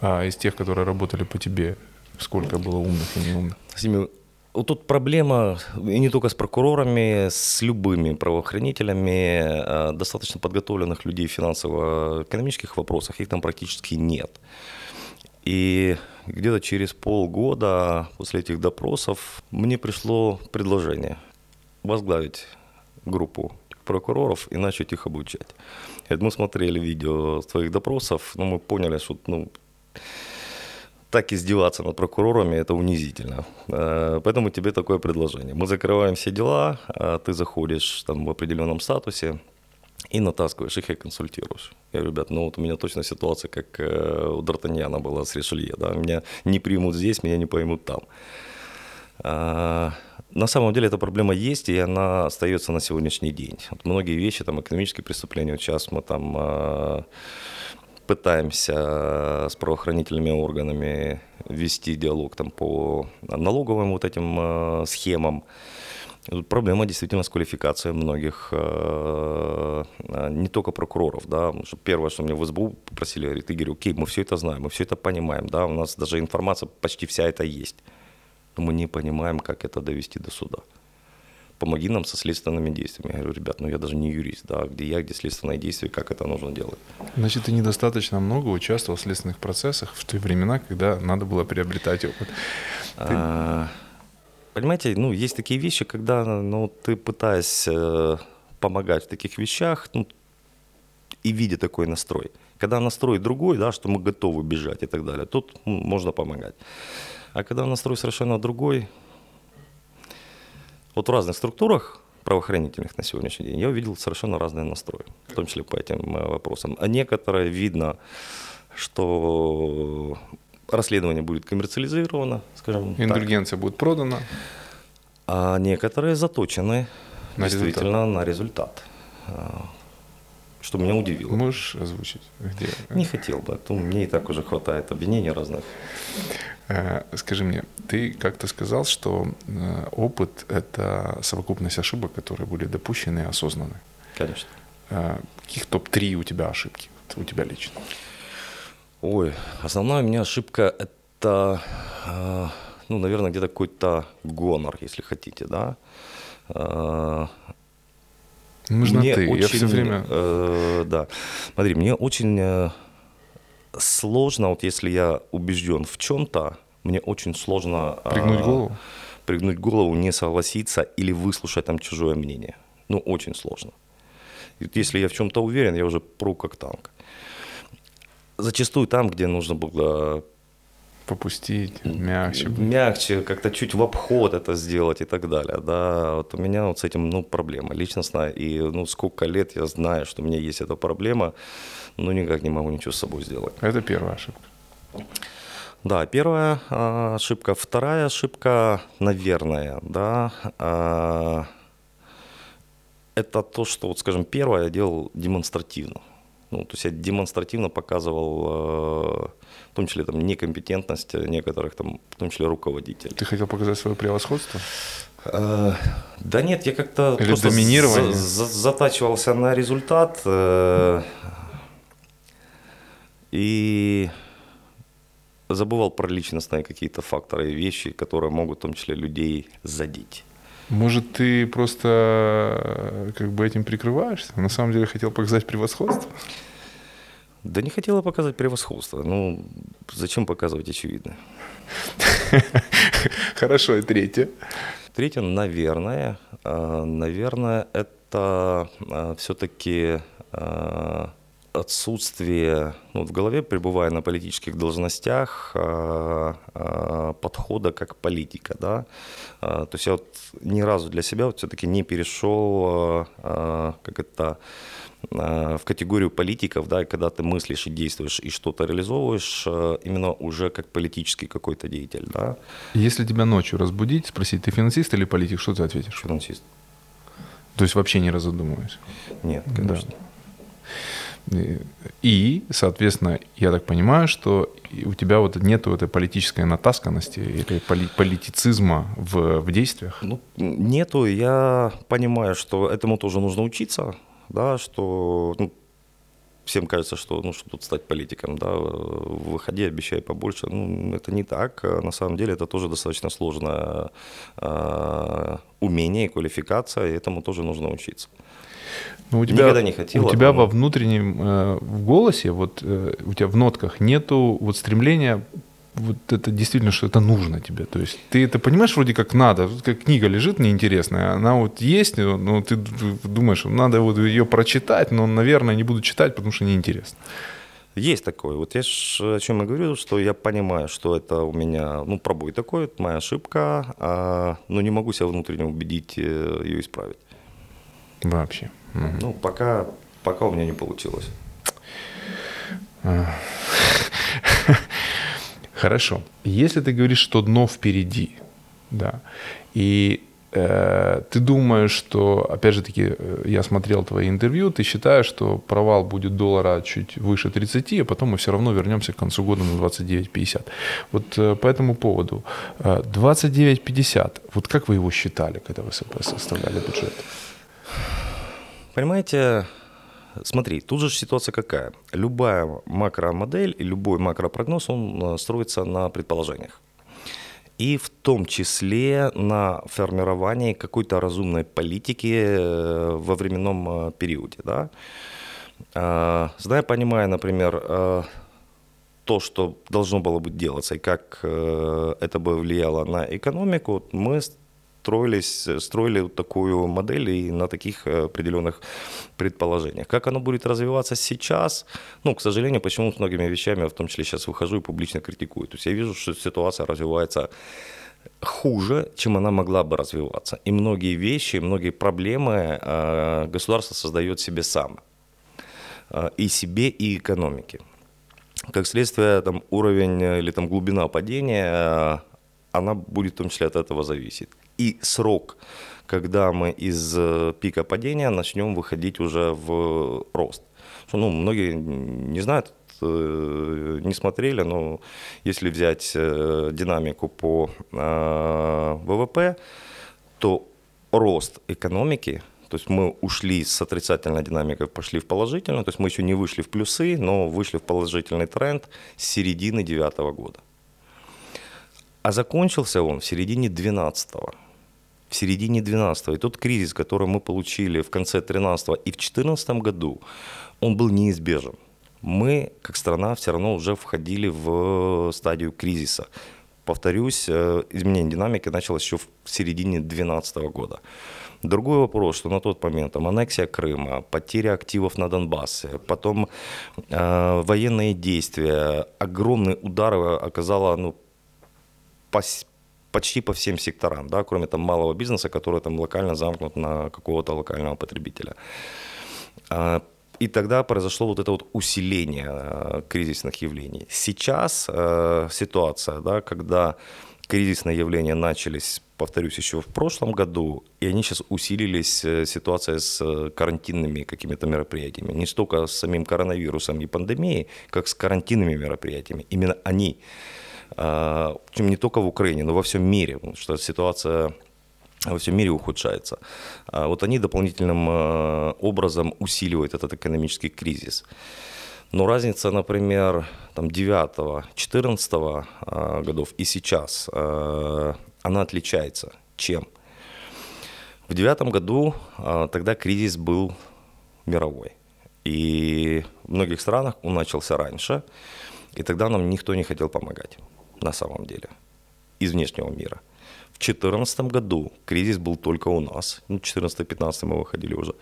А из тех, которые работали по тебе, сколько было умных и неумных? Вот тут проблема и не только с прокурорами, с любыми правоохранителями. э, Достаточно подготовленных людей в финансово-экономических вопросах, их там практически нет. И где-то через полгода после этих допросов мне пришло предложение возглавить группу прокуроров и начать их обучать. Говорит, Мы смотрели видео твоих допросов, но мы поняли, что ну, так издеваться над прокурорами это унизительно. Э, Поэтому тебе такое предложение. Мы закрываем все дела, а ты заходишь там в определенном статусе и натаскиваешь их и консультируешь. Я говорю, ребят, ну вот у меня точно ситуация, как э, у Д'Артаньяна была с Ришелье. Да? Меня не примут здесь, меня не поймут там. А, На самом деле эта проблема есть, и она остается на сегодняшний день. Вот многие вещи, там, экономические преступления, вот сейчас мы там а, пытаемся с правоохранительными органами вести диалог там, по налоговым вот этим а, схемам. Проблема действительно с квалификацией многих, э, э, не только прокуроров, да, первое, что мне в СБУ попросили, говорит, Игорь, окей, мы все это знаем, мы все это понимаем, да, у нас даже информация почти вся это есть, но мы не понимаем, как это довести до суда. Помоги нам со следственными действиями. Я говорю, ребят, ну я даже не юрист, да, где я, где следственные действия, как это нужно делать. Значит, ты недостаточно много участвовал в следственных процессах в те времена, когда надо было приобретать опыт. Ты... А, понимаете, ну, есть такие вещи, когда ну, ты пытаясь э, помогать в таких вещах, ну, и видя такой настрой. Когда настрой другой, да, что мы готовы бежать и так далее, тут можно помогать. А когда настрой совершенно другой, вот в разных структурах правоохранительных на сегодняшний день я увидел совершенно разные настрои, в том числе по этим э, вопросам. А некоторые видно, что расследование будет коммерциализировано, скажем Индульгенция так. будет продана. А некоторые заточены На действительно на результат. Что меня удивило. Можешь озвучить? Где? Не хотел бы, а то мне и так уже хватает обвинений разных. Э, Скажи мне, ты как-то сказал, что э, опыт – это совокупность ошибок, которые были допущены и осознаны. Конечно. Э, Каких топ-3 у тебя ошибки? У тебя лично. Ой, основная у меня ошибка это, ну, наверное, где-то какой-то гонор, если хотите, да. Э, Мы же на Мне ты. Я очень, все время... э, да. Смотри, мне очень э, сложно, вот если я убежден в чем-то, мне очень сложно... э, Пригнуть голову? Пригнуть голову, не согласиться или выслушать там чужое мнение. Ну, очень сложно. Если я в чем-то уверен, я уже пру как танк. Зачастую там, где нужно было Попустить, мягче. мягче, как-то чуть в обход это сделать и так далее. Да, вот у меня вот с этим, ну, проблема личностная. И, ну, сколько лет я знаю, что у меня есть эта проблема, но никак не могу ничего с собой сделать. Это первая ошибка. Да, первая а, ошибка. Вторая ошибка, наверное, да, а, это то, что, вот, скажем, первое я делал демонстративно. Ну, то есть я демонстративно показывал, э, в том числе там, некомпетентность некоторых, там, в том числе руководителей. Ты хотел показать свое превосходство? Э, Да нет, я как-то Или просто доминирование? за- за- затачивался на результат э, и забывал про личностные какие-то факторы и вещи, которые могут в том числе людей задеть. Может, ты просто э, как бы этим прикрываешься? На самом деле хотел показать превосходство? Да не хотела показать превосходство. Ну, зачем показывать очевидное? (laughs) Хорошо, и третье. Третье, наверное, э, наверное, это все-таки отсутствие, ну, в голове, пребывая на политических должностях, э, э, подхода как политика, да. Э, То есть я вот ни разу для себя вот все-таки не перешел, как это, в категорию политиков, да, когда ты мыслишь и действуешь и что-то реализовываешь, именно уже как политический какой-то деятель, да, Если тебя ночью разбудить, спросить, ты финансист или политик, что ты ответишь? финансист. То есть вообще не разодумываясь. Нет, Да. конечно. И- И, соответственно, я так понимаю, что у тебя вот нету этой политической натасканности, или поли- политицизма в, в действиях. Ну, нету. Я понимаю, что этому тоже нужно учиться, да, что ну, всем кажется, что ну, что тут стать политиком, да, выходи, обещай побольше. Ну, это не так. На самом деле это тоже достаточно сложное э, умение и квалификация, и этому тоже нужно учиться. Но у тебя, Никогда не хотела, У тебя но- во внутреннем э, в голосе, вот э, у тебя в нотках нету вот стремления вот это действительно, что это нужно тебе. То есть ты это понимаешь вроде как надо, вот как книга лежит неинтересная, она вот есть, но ты думаешь, надо вот ее прочитать, но, наверное, не буду читать, потому что неинтересно. Есть такое. Вот я ж о чем я говорю, что я понимаю, что это у меня, ну, пробой такой, это моя ошибка, а, но не могу себя внутренне убедить э, ее исправить. Вообще. Мгм. Ну, пока, пока у меня не получилось. (laughs) Хорошо. Если ты говоришь, что дно впереди, да, и э, ты думаешь, что, опять же таки, э, я смотрел твои интервью, ты считаешь, что провал будет доллара чуть выше 30, а потом мы все равно вернемся к концу года на 29,50. Вот э, по этому поводу. 29,50, вот как вы его считали, когда вы составляли бюджет? Понимаете, Смотри, тут же ситуация какая. Любая макромодель и любой макропрогноз, он строится на предположениях и в том числе на формировании какой-то разумной политики э, во временном э, периоде. Да? Зная, понимая, например, э, то, что должно было быть делаться и как это бы влияло на экономику, мы строились, строили вот такую модель и на таких э, определенных предположениях. Как оно будет развиваться сейчас? Ну, к сожалению, почему с многими вещами, я в том числе сейчас выхожу и публично критикую. То есть я вижу, что ситуация развивается хуже, чем она могла бы развиваться. И многие вещи, многие проблемы э, государство создает себе само. Э, и себе, и экономике. Как следствие, там, уровень или там, глубина падения она будет в том числе от этого зависеть и срок, когда мы из э, пика падения начнем выходить уже в рост. Ну, многие не знают, э, не смотрели, но если взять э, динамику по ВВП, то рост экономики, то есть мы ушли с отрицательной динамикой, пошли в положительную, то есть мы еще не вышли в плюсы, но вышли в положительный тренд с середины 2009 года. А закончился он в середине 2012 в середине 12 И тот кризис, который мы получили в конце 13 и в 2014 году, он был неизбежен. Мы, как страна, все равно уже входили в стадию кризиса. Повторюсь, э, изменение динамики началось еще в середине 2012 года. Другой вопрос, что на тот момент там, аннексия Крыма, потеря активов на Донбассе, потом э, военные действия, огромные удары оказало ну, почти по всем секторам, да, кроме там малого бизнеса, который там локально замкнут на какого-то локального потребителя. А, и тогда произошло вот это вот усиление э, кризисных явлений. Сейчас э, ситуация, да, когда кризисные явления начались, повторюсь, еще в прошлом году, и они сейчас усилились, э, ситуация с карантинными какими-то мероприятиями. Не столько с самим коронавирусом и пандемией, как с карантинными мероприятиями. Именно они а, причем не только в Украине, но во всем мире, что ситуация во всем мире ухудшается. А вот они дополнительным а, образом усиливают этот экономический кризис. Но разница, например, там 9-14 годов и сейчас, она отличается. Чем? В девятом году тогда кризис был мировой. И в многих странах он начался раньше, и тогда нам никто не хотел помогать на самом деле из внешнего мира. В 2014 году кризис был только у нас. Ну, 14-15 мы выходили уже.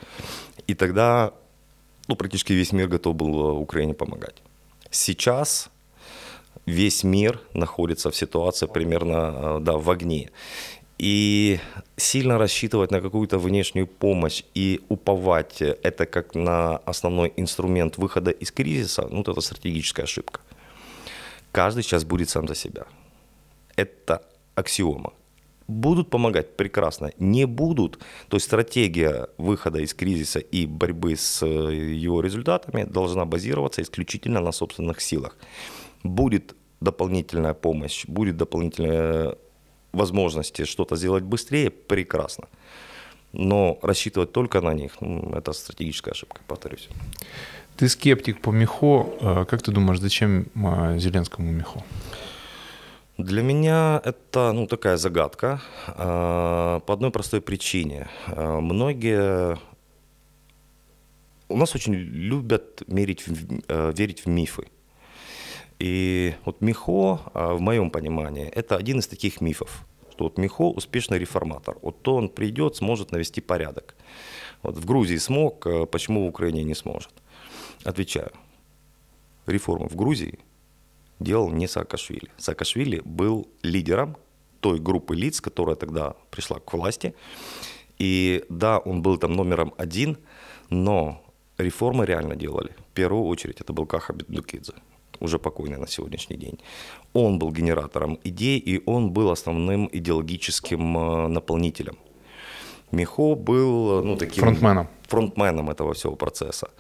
И тогда ну, практически весь мир готов был э, Украине помогать. Сейчас весь мир находится в ситуации примерно э, да, в огне. И сильно рассчитывать на какую-то внешнюю помощь и уповать это как на основной инструмент выхода из кризиса, ну, это стратегическая ошибка. Каждый сейчас будет сам за себя. Это аксиома. Будут помогать прекрасно, не будут, то есть стратегия выхода из кризиса и борьбы с э, его результатами должна базироваться исключительно на собственных силах. Будет дополнительная помощь, будет дополнительная возможности что-то сделать быстрее, прекрасно. Но рассчитывать только на них, это стратегическая ошибка, повторюсь. Ты скептик по Михо. Э, как ты думаешь, зачем э, Зеленскому Михо? Для меня это ну, такая загадка э, по одной простой причине. Многие у нас очень любят мерить, верить в мифы. И вот Михо, в моем понимании, это один из таких мифов, что вот Михо успешный реформатор. Вот то он придет, сможет навести порядок. Вот в Грузии смог, почему в Украине не сможет? Отвечаю. Реформы в Грузии делал не Саакашвили. Саакашвили был лидером той группы лиц, которая тогда пришла к власти. И да, он был там номером один, но реформы реально делали. В первую очередь это был Каха Бедукидзе, уже покойный на сегодняшний день. Он был генератором идей, и он был основным идеологическим э, наполнителем. Михо был ну, таким Фронтменом. фронтменом этого всего процесса.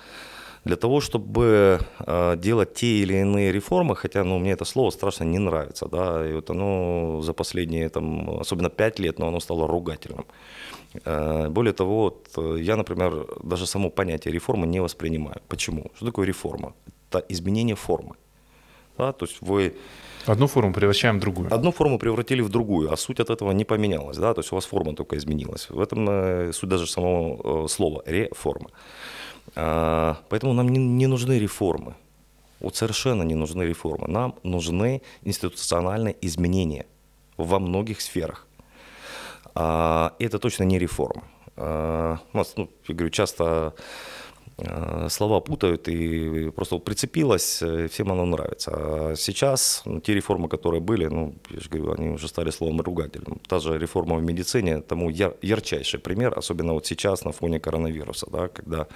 Для того, чтобы э, делать те или иные реформы, хотя ну, мне это слово страшно не нравится, да, и вот оно за последние, там, особенно пять лет, но оно стало ругательным. Э, более того, вот, э, я, например, даже само понятие реформы не воспринимаю. Почему? Что такое реформа? Это изменение формы. Да, то есть вы Одну форму превращаем в другую. Одну форму превратили в другую, а суть от этого не поменялась, да, то есть у вас форма только изменилась. В этом суть даже самого слова реформа. А, Поэтому нам не, нужны реформы. Вот совершенно не нужны реформы. Нам нужны институциональные изменения во многих сферах. А, это точно не реформа. У нас, ну, я говорю, часто слова путают, и просто вот прицепилось, э, всем оно нравится. А сейчас ну, те реформы, которые были, ну, я же говорю, они уже стали словом ругательным. Та же реформа в медицине, тому яр- ярчайший пример, особенно вот сейчас на фоне коронавируса, да, когда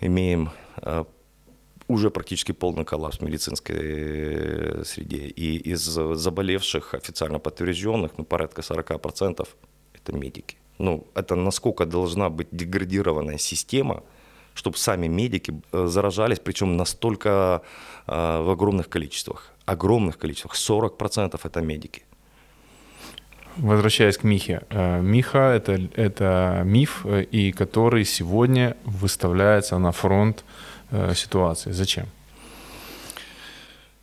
имеем э, уже практически полный коллапс в медицинской э, среде. И из заболевших, официально подтвержденных, ну, порядка 40% это медики. Ну, это насколько должна быть деградированная система, чтобы сами медики э, заражались, причем настолько э, в огромных количествах. Огромных количествах. 40% это медики. Возвращаясь к Михе. Э, Миха это, это миф, и который сегодня выставляется на фронт ситуации. Зачем?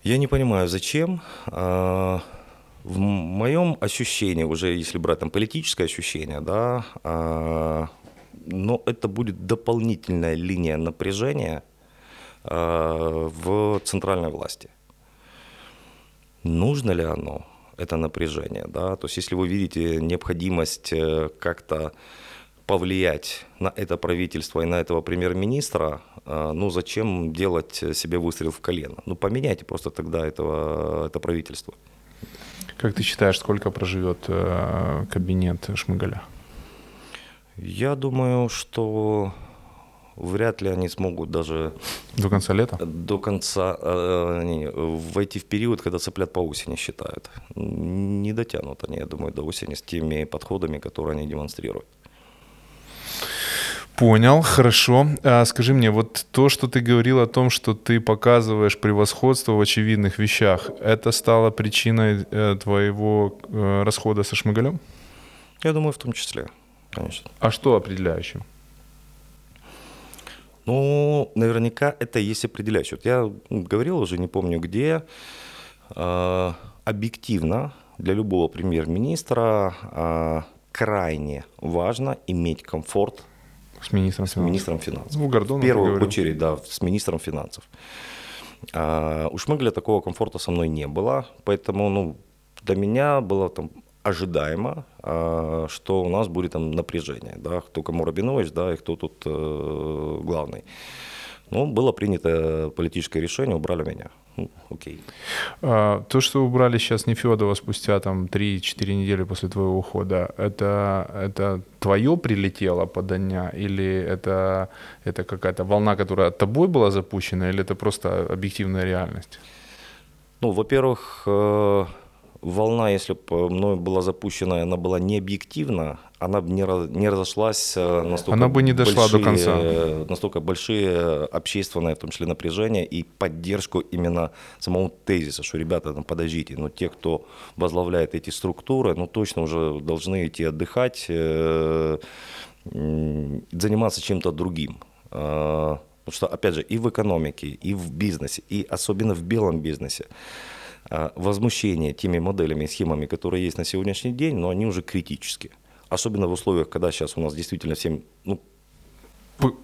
Я не понимаю, зачем. В моем ощущении, уже если брать там политическое ощущение, да, но это будет дополнительная линия напряжения а, в центральной власти. Нужно ли оно, это напряжение, да? То есть если вы видите необходимость э, как-то повлиять на это правительство и на этого премьер-министра, а, ну зачем делать себе выстрел в колено? Ну поменяйте просто тогда этого, это правительство. Как ты считаешь, сколько проживет э, кабинет Шмыгаля? Я думаю, что вряд ли они смогут даже До конца лета? до конца э, не, войти в период, когда цыплят по осени считают. Не дотянут они, я думаю, до осени с теми подходами, которые они демонстрируют. Понял, хорошо. А скажи мне, вот то, что ты говорил о том, что ты показываешь превосходство в очевидных вещах, это стало причиной э, твоего э, расхода со Шмыгалем? Я думаю, в том числе, конечно. А что определяющим? Ну, наверняка это есть определяющий. Вот я ну, говорил уже, не помню где, э, объективно для любого премьер-министра э, крайне важно иметь комфорт С министром с финансов. министром финансов. Ну, Гордон В первую очередь, да, с министром финансов. А, у Шмыгеля такого комфорта со мной не было, поэтому ну, для меня было там ожидаемо, а, что у нас будет там напряжение, да, кто кому Рабинович, да, и кто тут э, главный. Ну, было принято политическое решение, убрали меня. Ну, окей. А, то, что убрали сейчас Нефедова спустя там 3-4 недели после твоего ухода, это, это твое прилетело подання или это, это какая-то волна, которая тобой была запущена, или это просто объективная реальность? Ну, во-первых, э, волна, если бы мною была запущена, она была не объективна, она бы не, раз- не разошлась э, настолько Она бы не дошла до большие, конца. э, Настолько большие общественные, в том числе, напряжения и поддержку именно самого тезиса, что, ребята, там, подождите, но те, кто возглавляет эти структуры, ну, точно уже должны идти отдыхать, э, заниматься чем-то другим. Потому что, опять же, и в экономике, и в бизнесе, и особенно в белом бизнесе, возмущение теми моделями и схемами, которые есть на сегодняшний день, но они уже критические. Особенно в условиях, когда сейчас у нас действительно всем ну,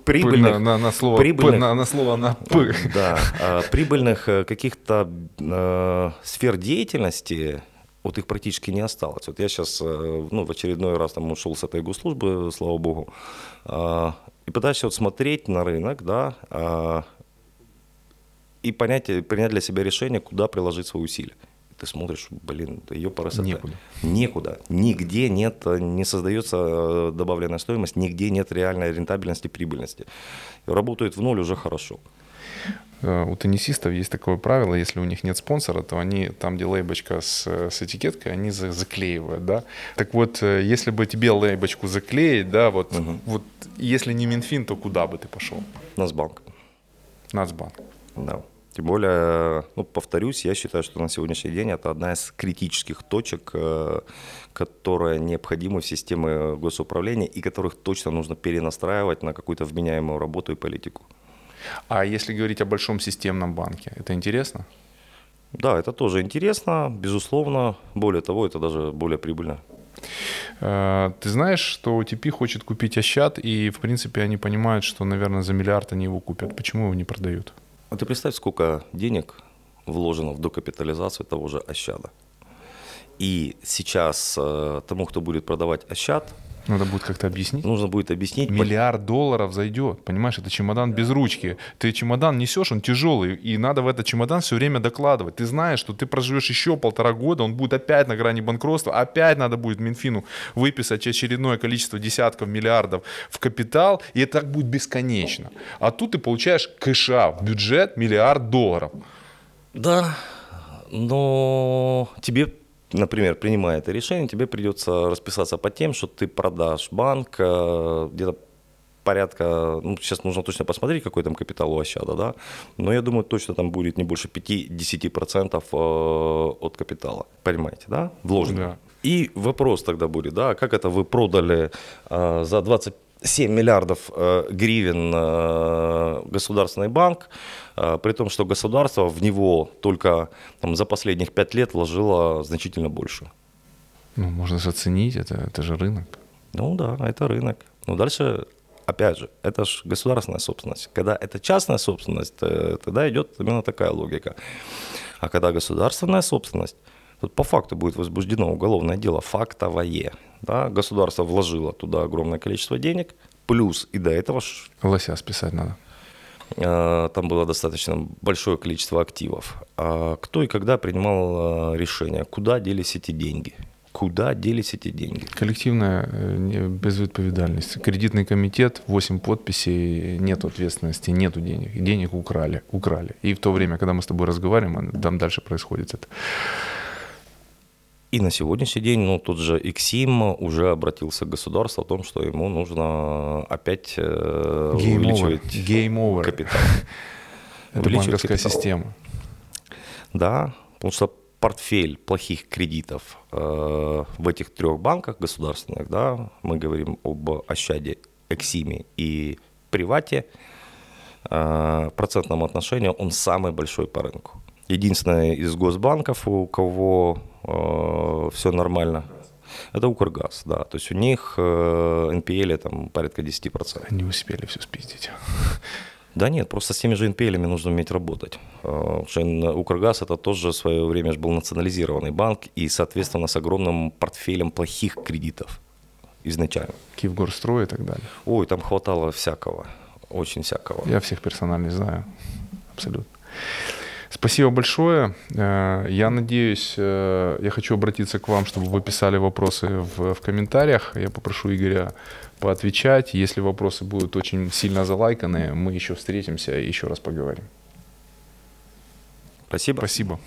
Прибыльных- на, на- на слово прибыльных- П, на, на слово на П. да, а, прибыльных э, каких-то э, сфер деятельности вот их практически не осталось. Вот я сейчас ну, в очередной раз там ушел с этой госслужбы, слава богу, и пытаюсь вот смотреть на рынок, да, и понять, принять для себя решение, куда приложить свои усилия. Ты смотришь, блин, ее пора Некуда. Некуда. Нигде нет, не создается э, добавленная стоимость, нигде нет реальной рентабельности, прибыльности. Работают в ноль уже хорошо. Э, у теннисистов есть такое правило, если у них нет спонсора, то они там, где лейбочка с, с этикеткой, они за, заклеивают, да. Так вот, э, если бы тебе лейбочку заклеить, да, вот, Мгм. вот если не Минфин, то куда бы ты пошел? Нацбанк. Нацбанк. Да. Тем более, ну, повторюсь, я считаю, что на сегодняшний день это одна из критических точек, э, которая необходима в системе госуправления и которых точно нужно перенастраивать на какую-то вменяемую работу и политику. А если говорить о большом системном банке, это интересно? Да, это тоже интересно, безусловно. Более того, это даже более прибыльно. Э, Ты знаешь, что OTP хочет купить Ощад, и, в принципе, они понимают, что, наверное, за миллиард они его купят. Почему его не продают? А ты представь, сколько денег вложено в докапитализацию того же Ощада. И сейчас э, тому, кто будет продавать Ощад, Надо будет как-то объяснить. нужно будет объяснить, Миллиард долларов зайдет, понимаешь, это чемодан без ручки. Ты чемодан несешь, он тяжелый, и надо в этот чемодан все время докладывать. Ты знаешь, что ты проживешь еще полтора года, он будет опять на грани банкротства, опять надо будет Минфину выписать очередное количество десятков миллиардов в капитал, и это так будет бесконечно. А тут ты получаешь кэша в бюджет миллиард долларов. Да, но тебе, например, принимая это решение, тебе придется расписаться по тем, что ты продашь банк э, где-то порядка, ну, сейчас нужно точно посмотреть, какой там капитал у Ощада, да, но я думаю, точно там будет не больше 5-10% э, от капитала, понимаете, да, вложенного. Да. И вопрос тогда будет, да, как это вы продали э, за 27 миллиардов э, гривен э, государственный банк, э, при том, что государство в него только там, за последних 5 лет вложило значительно больше. Ну, можно же оценить, это, это же рынок. Ну да, это рынок. Но дальше, опять же, это же государственная собственность. Когда это частная собственность, тогда идет именно такая логика. А когда государственная собственность, тут по факту будет возбуждено уголовное дело фактовое. Да? Государство вложило туда огромное количество денег, плюс и до этого Лося списать надо. э, там было достаточно большое количество активов. А кто и когда принимал э, решение, куда делись эти деньги? Куда делись эти деньги? Коллективная э, безответственность. Кредитный комитет, 8 подписей, нет ответственности, нету денег. Денег украли, украли. И в то время, когда мы с тобой разговариваем, а там дальше происходит это. И на сегодняшний день, ну, тот же Иксим уже обратился к государству о том, что ему нужно опять э, Game over. увеличивать Game over. капитал. (laughs) Это банковская капитал. система. Да, потому что портфель плохих кредитов э, в этих трех банках государственных, да, мы говорим об Ощаде, Эксиме и Привате, э, в процентном отношении он самый большой по рынку. Единственный из госбанков, у кого все нормально, это Укргаз, да. То есть у них э, NPL там порядка 10%. Они успели все спиздить. Да нет, просто с теми же NPL нужно уметь работать. Э, Укргаз это тоже в свое время был национализированный банк и, соответственно, с огромным портфелем плохих кредитов изначально. Киевгорстрой и так далее. Ой, там хватало всякого, очень всякого. Я всех персонально знаю. Абсолютно. Спасибо большое. Э, Я надеюсь, э, я хочу обратиться к вам, чтобы вы писали вопросы в, в комментариях. Я попрошу Игоря поотвечать. Если вопросы будут очень сильно залайканы, мы еще встретимся и еще раз поговорим. Спасибо. Спасибо.